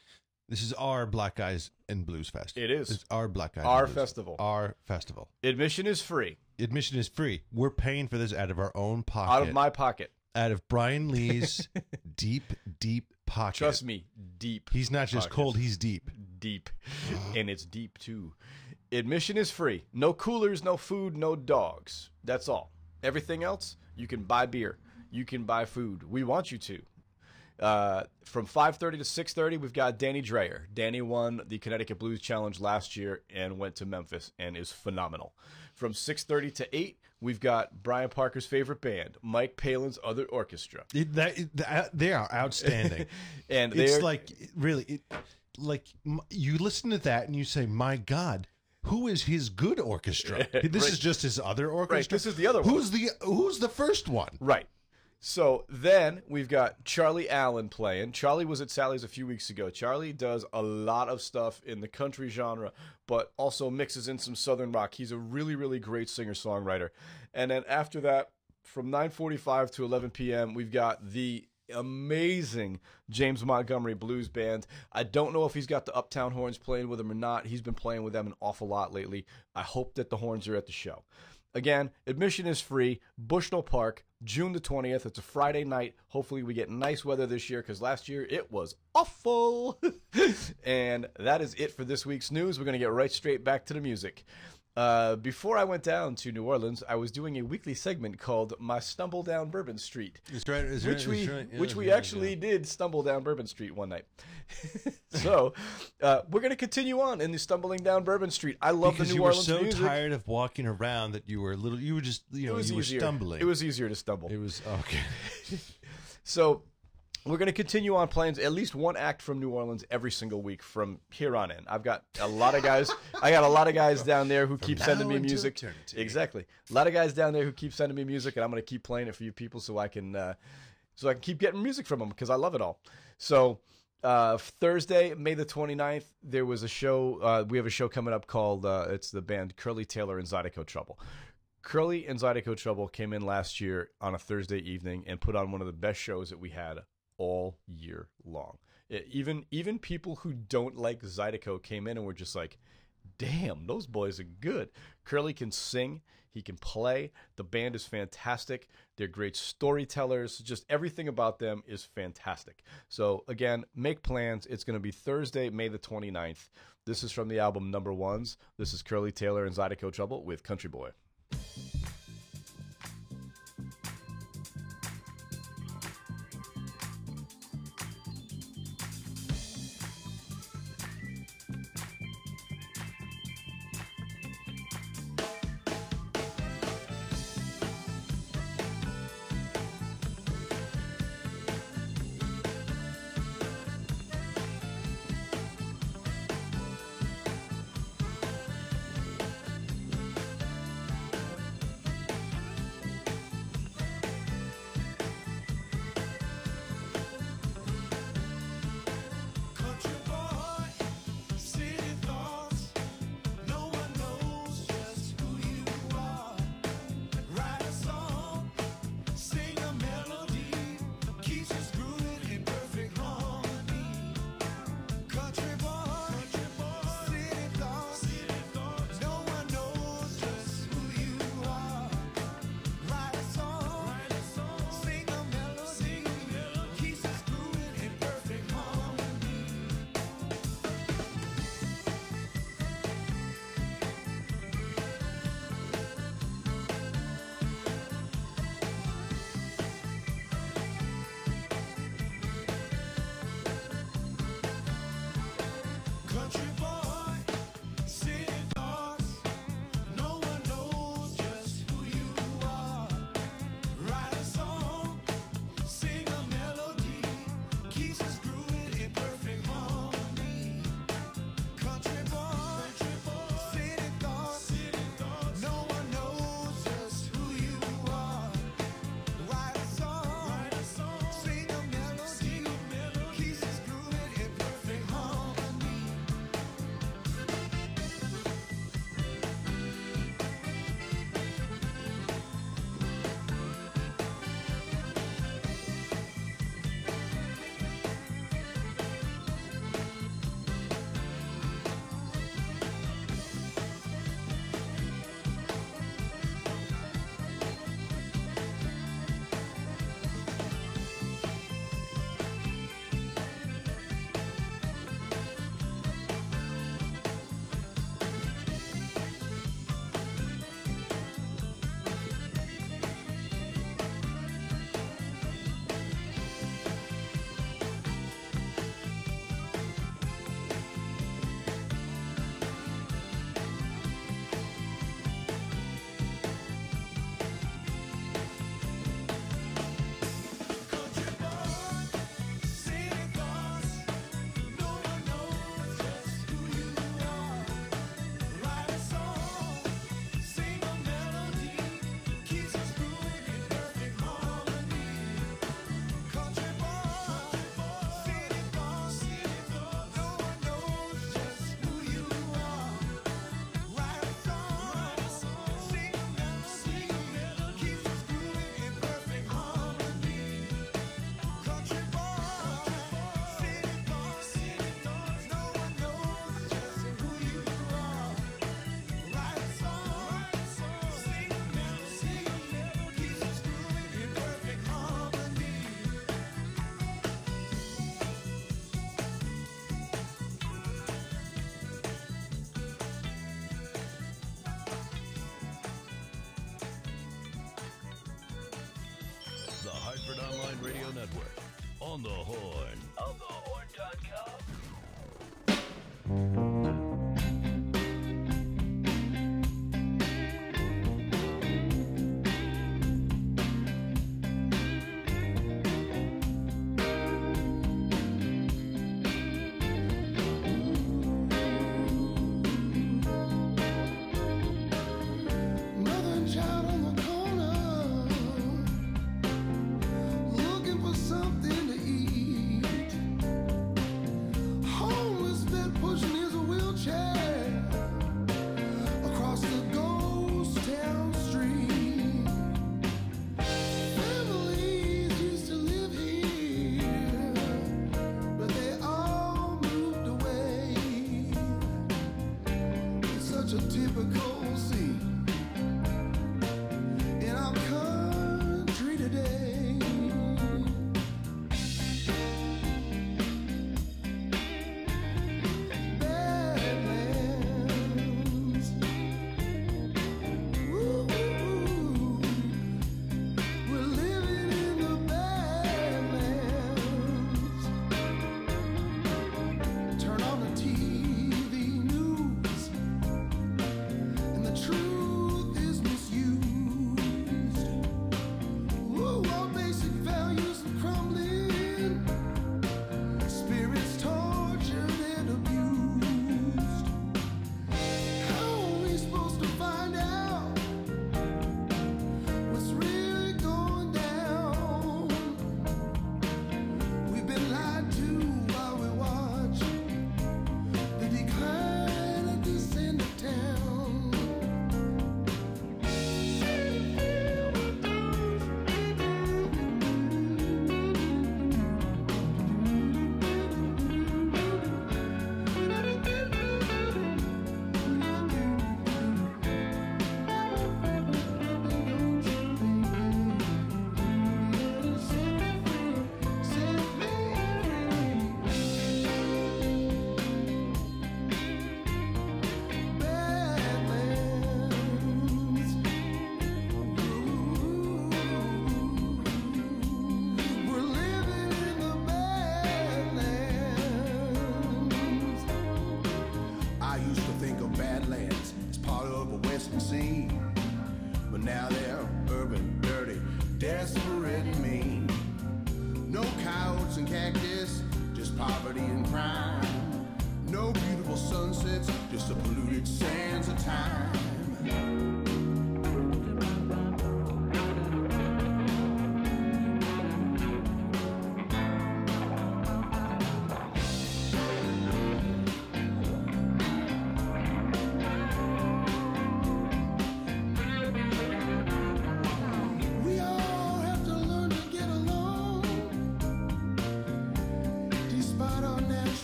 This is our Black Eyes and Blues Fest. It is. It's our Black Guys. Our and Blues festival. Our festival. Admission is free Admission is free. We're paying for this out of our own pocket. out of my pocket. out of Brian Lee's deep, deep pocket. Trust me, deep. He's not just pockets. cold, he's deep. deep, and it's deep too. Admission is free. No coolers, no food, no dogs. That's all. Everything else, you can buy beer, you can buy food. We want you to. Uh, from 5:30 to 6:30, we've got Danny Dreyer. Danny won the Connecticut Blues Challenge last year and went to Memphis and is phenomenal. From 6:30 to 8, we've got Brian Parker's favorite band, Mike Palin's Other Orchestra, It, that, that- they are outstanding. and it's like really, it, like you listen to that and you say, "My God, who is his good orchestra? This Right. is just his other orchestra. this is the other one. Who's the Who's the first one? Right. So then we've got Charlie Allen playing. Charlie was at Sally's a few weeks ago. Charlie does a lot of stuff in the country genre, but also mixes in some southern rock. He's a really, really great singer songwriter. And then after that, from 9:45 to 11 p.m., we've got the amazing James Montgomery blues band. I don't know if he's got the Uptown Horns playing with him or not. He's been playing with them an awful lot lately. I hope that the Horns are at the show. Again, admission is free. Bushnell Park, June the 20th. It's a Friday night. Hopefully, we get nice weather this year because last year it was awful. and that is it for this week's news. We're going to get right straight back to the music. Uh, before I went down to New Orleans, I was doing a weekly segment called "My Stumble Down Bourbon Street," right. Which right, we right. Yeah, which we right, actually yeah. did stumble down Bourbon Street one night. so uh, we're gonna continue on in the stumbling down Bourbon Street. I love because the New Orleans. you were so music. tired of walking around that you were a little. You were just you know you were stumbling. It was easier to stumble. It was okay. So we're going to continue on playing at least one act from New Orleans every single week from here on in. I've got a lot of guys. I got a lot of guys down there who keep sending me music. eternity. Exactly. A lot of guys down there who keep sending me music, and I'm going to keep playing it for you people so I can uh, so I can keep getting music from them because I love it all. So. Uh, Thursday, May the 29th, there was a show. Uh, we have a show coming up called uh, it's the band Curly Taylor and Zydeco Trouble. Curly and Zydeco Trouble came in last year on a Thursday evening and put on one of the best shows that we had all year long. Even even people who don't like Zydeco came in and were just like, "Damn, those boys are good." Curly can sing, he can play. The band is fantastic. They're great storytellers. Just everything about them is fantastic. So again, make plans. It's going to be Thursday, May the 29th. This is from the album Number Ones. This is Curly Taylor and Zydeco Trouble with Country Boy. Hartford Online Radio Network. On the Horn. On the horn.com.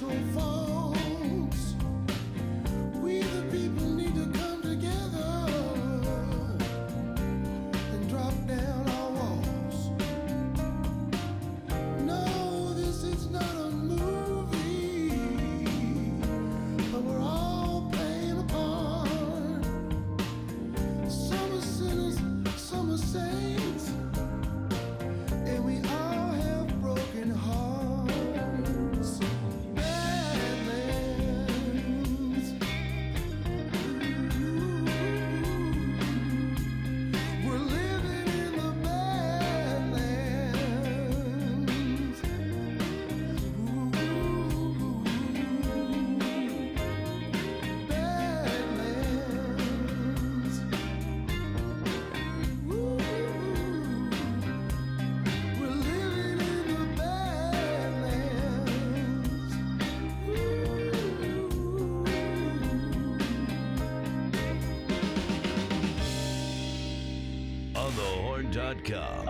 natural fall. Dot com.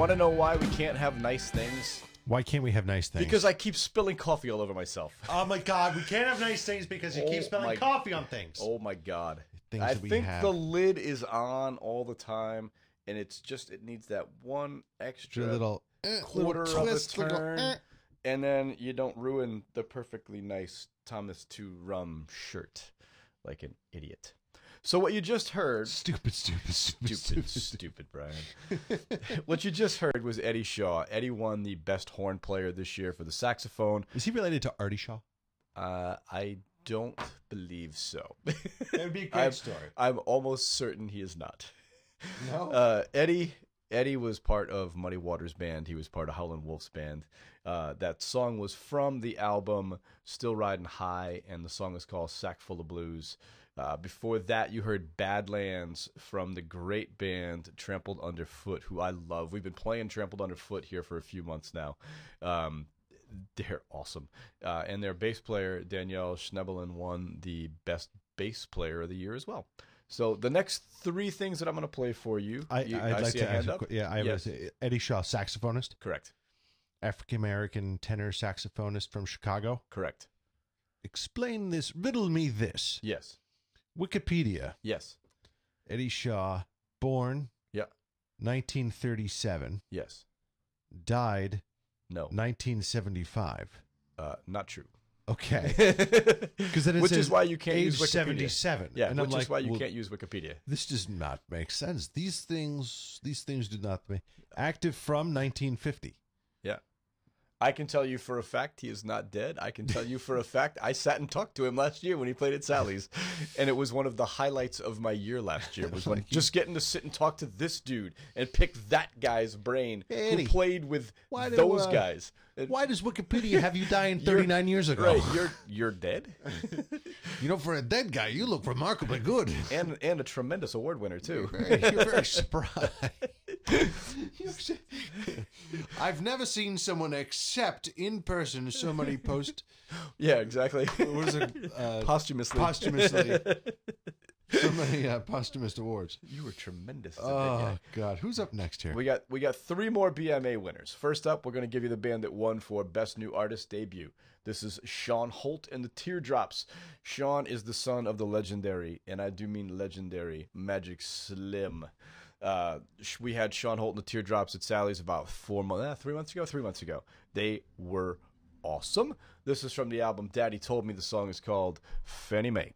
Want to know why we can't have nice things? Why can't we have nice things? Because I keep spilling coffee all over myself. Oh my god, we can't have nice things because you Oh keep spilling my- coffee on things. Oh my god. Things I that we think have. the lid is on all the time, and it's just it needs that one extra Your little eh, quarter little twist, of a little, turn, eh. and then you don't ruin the perfectly nice Thomas Tew Rum shirt like an idiot. So what you just heard, Stupid, stupid, stupid, stupid, stupid Brian. what you just heard was Eddie Shaw. Eddie won the best horn player this year for the saxophone. Is he related to Artie Shaw? Uh, I don't believe so. That would be a I'm, story. I'm almost certain he is not. No. Uh, Eddie Eddie was part of Muddy Waters band. He was part of Howlin' Wolf's band. Uh, that song was from the album Still Riding High, and the song is called Sack Full of Blues. Uh, before that, you heard Badlands from the great band Trampled Underfoot, who I love. We've been playing Trampled Underfoot here for a few months now. Um, they're awesome. Uh, and their bass player, Danielle Schnebelen, won the best bass player of the year as well. So the next three things that I'm going to play for you, I, you I'd like to a hand ask. a up? Yeah, I have Yes. a, Eddie Shaw, saxophonist, Correct. African American tenor saxophonist from Chicago. Correct. Explain this. Riddle me this. Yes. Wikipedia. Yes. Eddie Shaw, born Yeah. 1937, Yes. died No. 1975. Uh, not true. Okay. Because then it which says is why you can't age use Wikipedia. 77. Yeah, and I'm which like, is why you well, can't use Wikipedia. This does not make sense. These things, these things do not make active from 1950. Yeah. I can tell you for a fact he is not dead. I can tell you for a fact I sat and talked to him last year when he played at Sally's, and it was one of the highlights of my year last year. Was when just getting to sit and talk to this dude and pick that guy's brain Eddie, who played with why do, those uh, guys. Why does Wikipedia have you dying 39 years ago? Right, you're you're dead, you know, for a dead guy, you look remarkably good. and and a tremendous award winner too. Very- You're very surprised. I've never seen someone accept in person so many post Yeah, exactly. what is it uh, Posthumously. posthumously so many uh, posthumous awards. You were tremendous. as a big Oh guy. God, who's up next here? We got we got three more BMA winners. First up, we're going to give you the band that won for Best New Artist Debut. This is Shawn Holt and the Teardrops. Sean is the son of the legendary, and I do mean legendary, Magic Slim. Uh, we had Shawn Holt and the Teardrops at Sally's about four months, eh, three months ago, three months ago. They were awesome. This is from the album Daddy Told Me. The song is called Fannie Mae.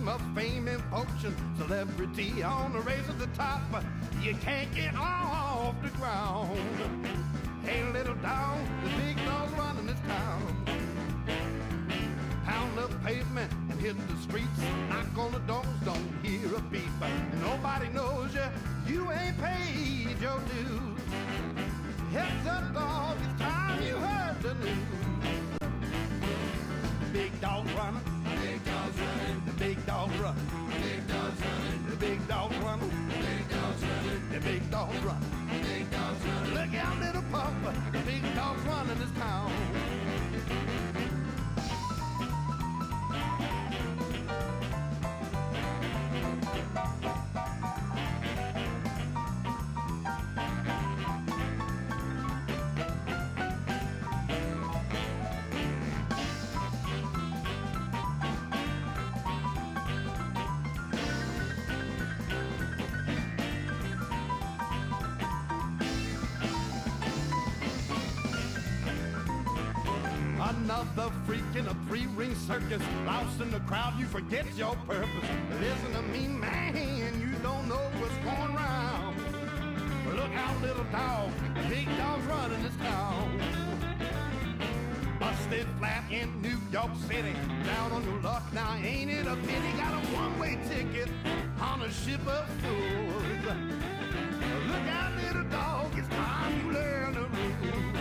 dream of fame and fortune, celebrity on the race at the top. You can't get off. of the freak in a three-ring circus. Lost in the crowd, you forget your purpose. Listen to me, man, you don't know what's going round. Look out, little dog, big dog's running this town. Busted flat in New York City, down on your luck now, ain't it a pity? Got a one-way ticket on a ship of fools. Look out, little dog, it's time you learn the rules.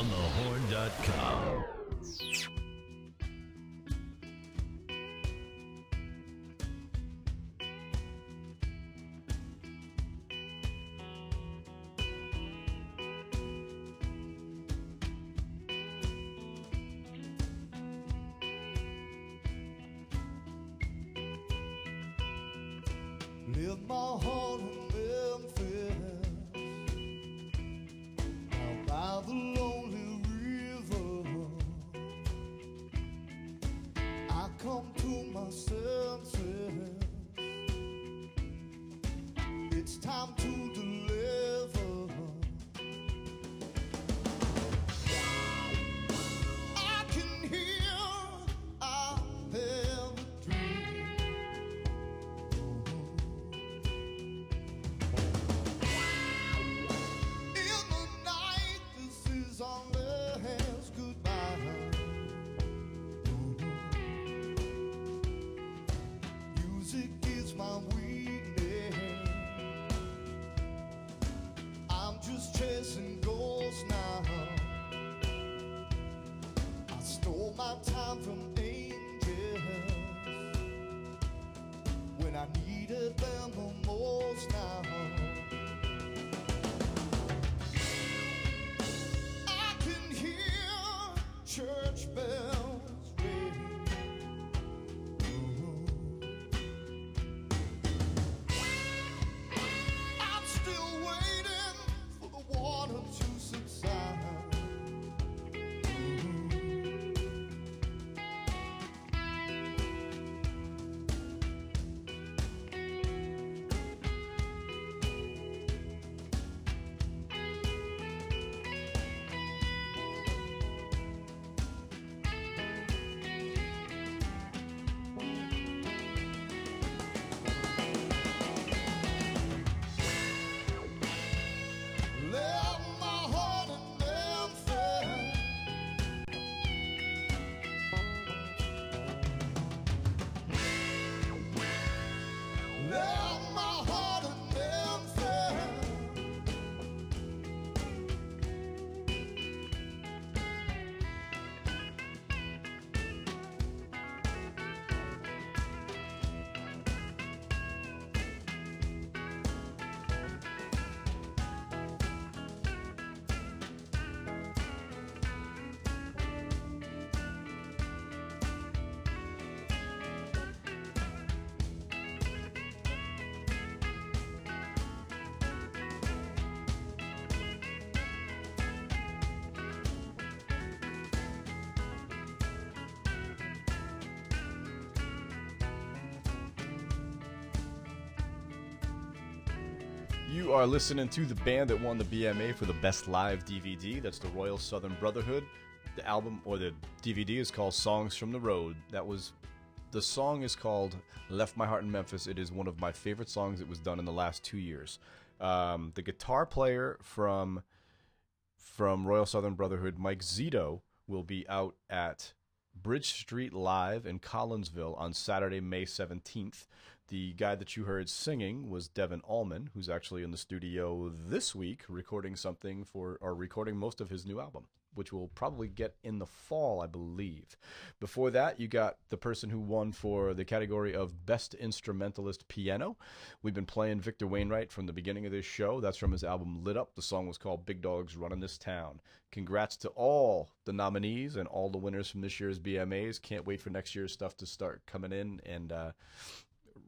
On thehorn.com. Live my heart time from angels when I needed them the most now. You are listening to the band that won the BMA for the Best Live DVD. That's the Royal Southern Brotherhood. The album or the DVD is called Songs from the Road. That was the song is called Left My Heart in Memphis. It is one of my favorite songs that was done in the last two years. Um, the guitar player from from Royal Southern Brotherhood, Mike Zito, will be out at Bridge Street Live in Collinsville on Saturday, May 17th. The guy that you heard singing was Devon Allman, who's actually in the studio this week recording something for, or recording most of his new album, which we'll probably get in the fall, I believe. Before that, you got the person who won for the category of Best Instrumentalist Piano. We've been playing Victor Wainwright from the beginning of this show. That's from his album Lit Up. The song was called Big Dogs Running This Town. Congrats to all the nominees and all the winners from this year's BMAs. Can't wait for next year's stuff to start coming in and uh,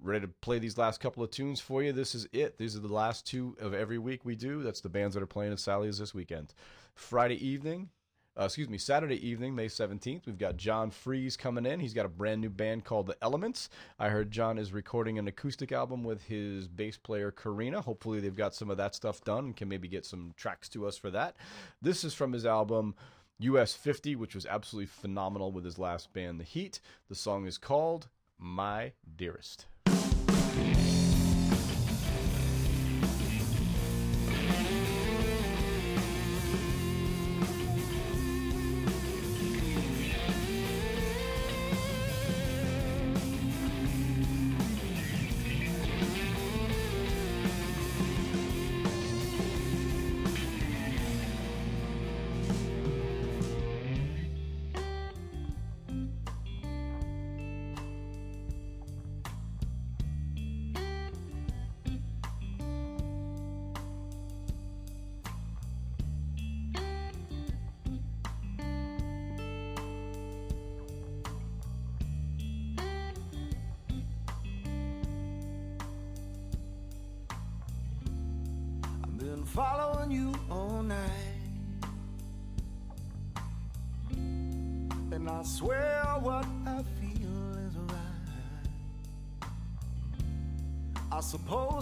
ready to play these last couple of tunes for you. This is it. These are the last two of every week we do. That's the bands that are playing at Sally's this weekend. Friday evening, uh, excuse me, Saturday evening, May 17th, we've got John Freeze coming in. He's got a brand new band called The Elements. I heard John is recording an acoustic album with his bass player Karina. Hopefully, they've got some of that stuff done and can maybe get some tracks to us for that. This is from his album. US 50, which was absolutely phenomenal with his last band, The Heat. The song is called My Dearest.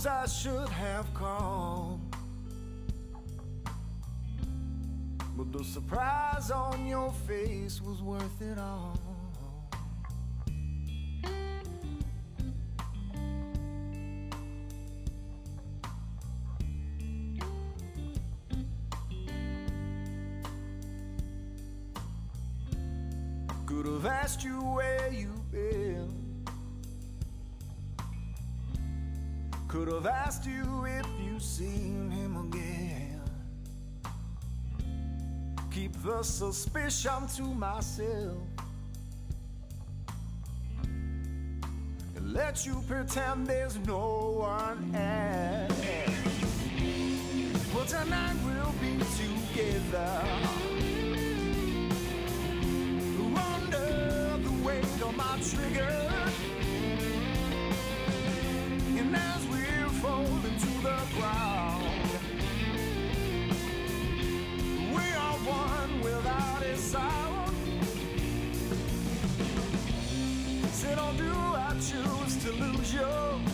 I should have called. But the surprise on your face was worth it all. a suspicion to myself. Let you pretend there's no one else. But tonight we'll be together. could all do, I choose to lose you.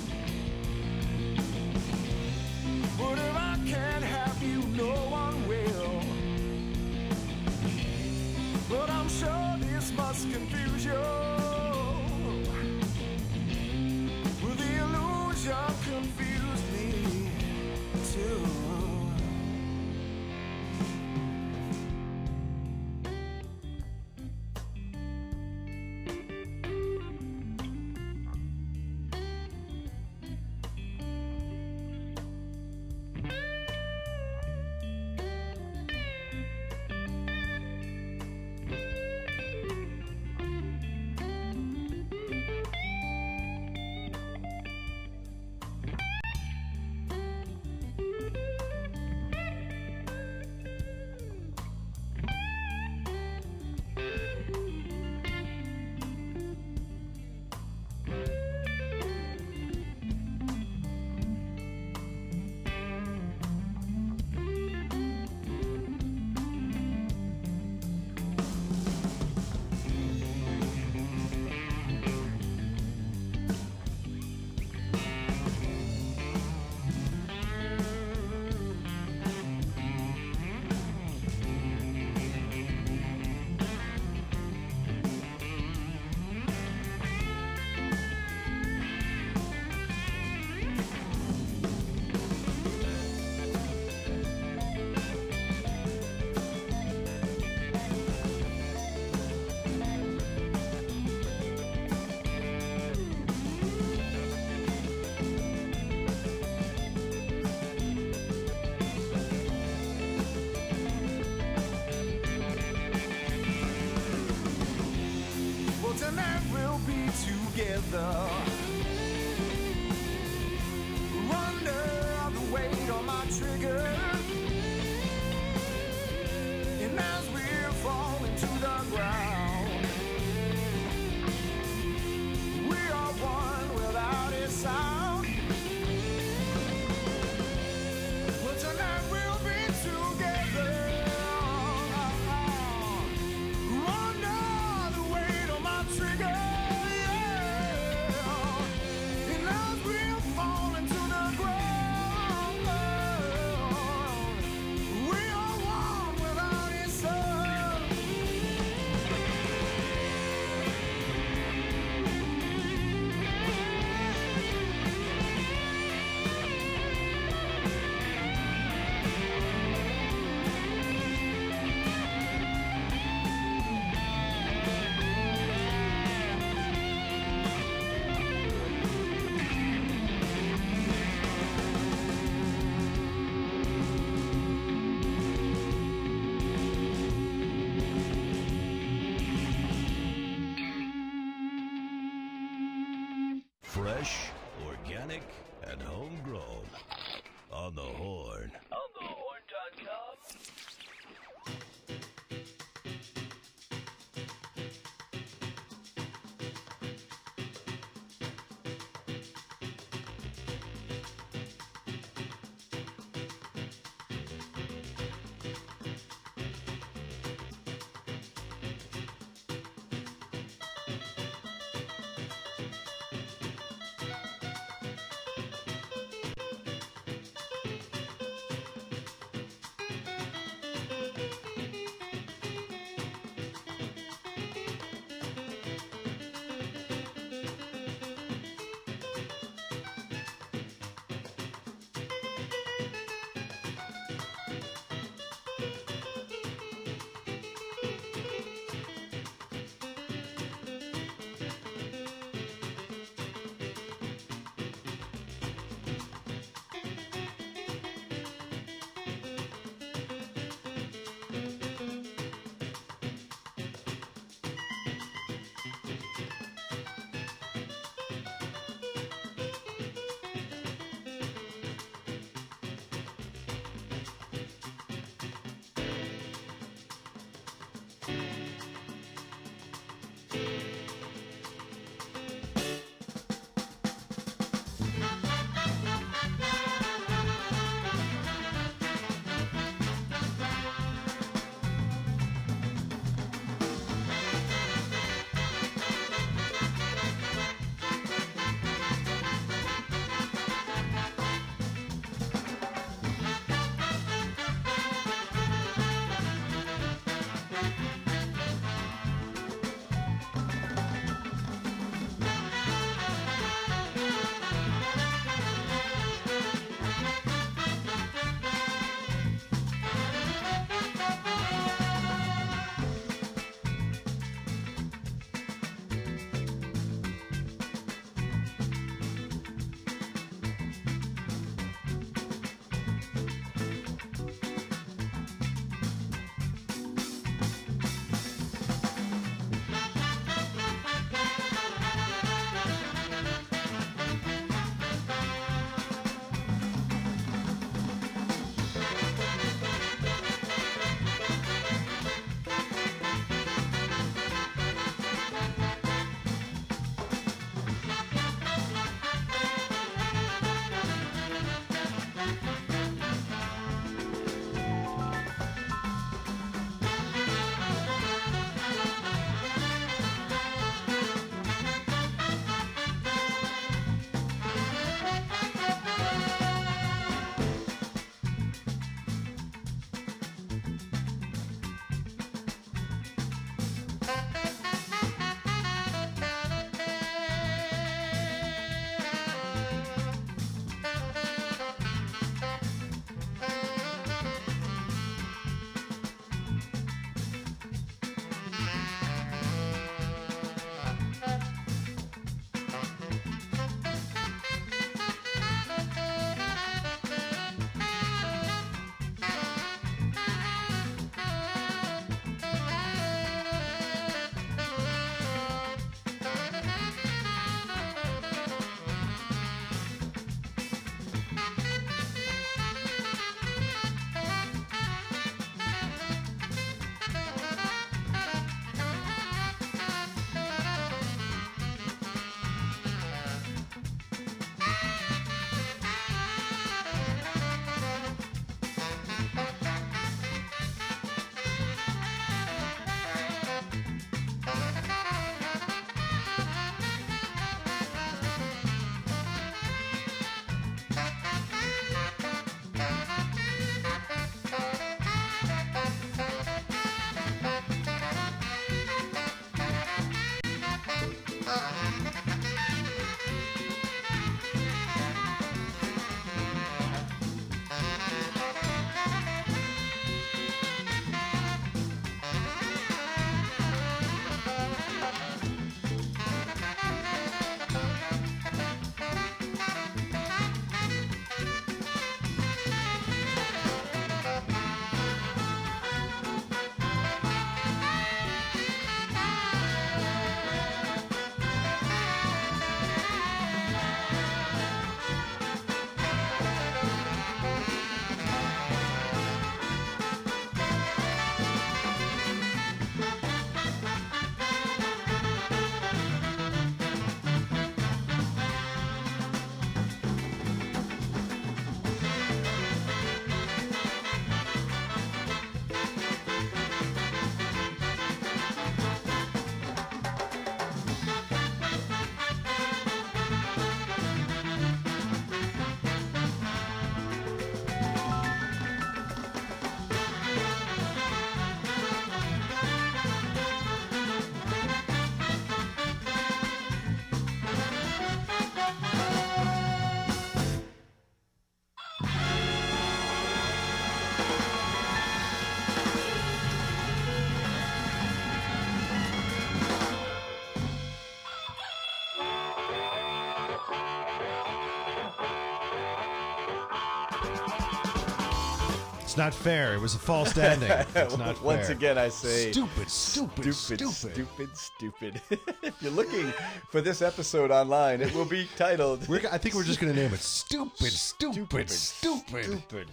It's not fair. It was a false standing. It's not Once fair. again, I say Stupid, stupid, stupid, stupid. stupid, stupid. if you're looking for this episode online, it will be titled We're, I think we're just going to name it Stupid, Stupid, Stupid. Stupid.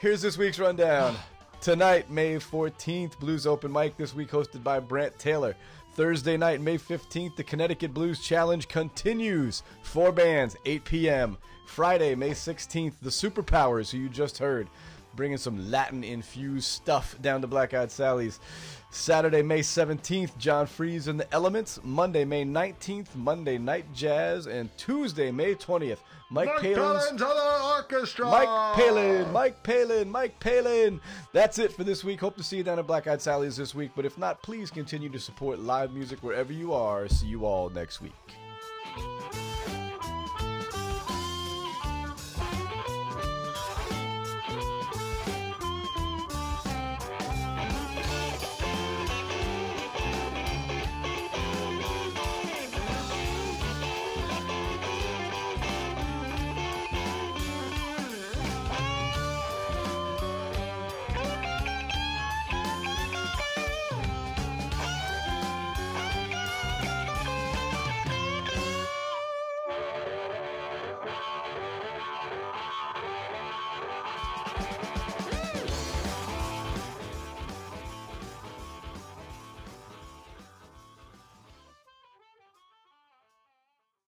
Here's this week's rundown. Tonight, May 14th, Blues Open Mic, this week hosted by Brant Taylor. Thursday night, May 15th, the Connecticut Blues Challenge continues. Four bands, 8 p.m. Friday, May 16th, the Superpowers, who you just heard, bringing some Latin infused stuff down to Black Eyed Sally's. Saturday, May 17th, John Freeze and the Elements. Monday, May 19th, Monday Night Jazz. And Tuesday, May 20th, Mike, Palin's to orchestra. Mike Palin, Mike Palin, Mike Palin. That's it for this week. Hope to see you down at Black Eyed Sally's this week. But if not, please continue to support live music wherever you are. See you all next week.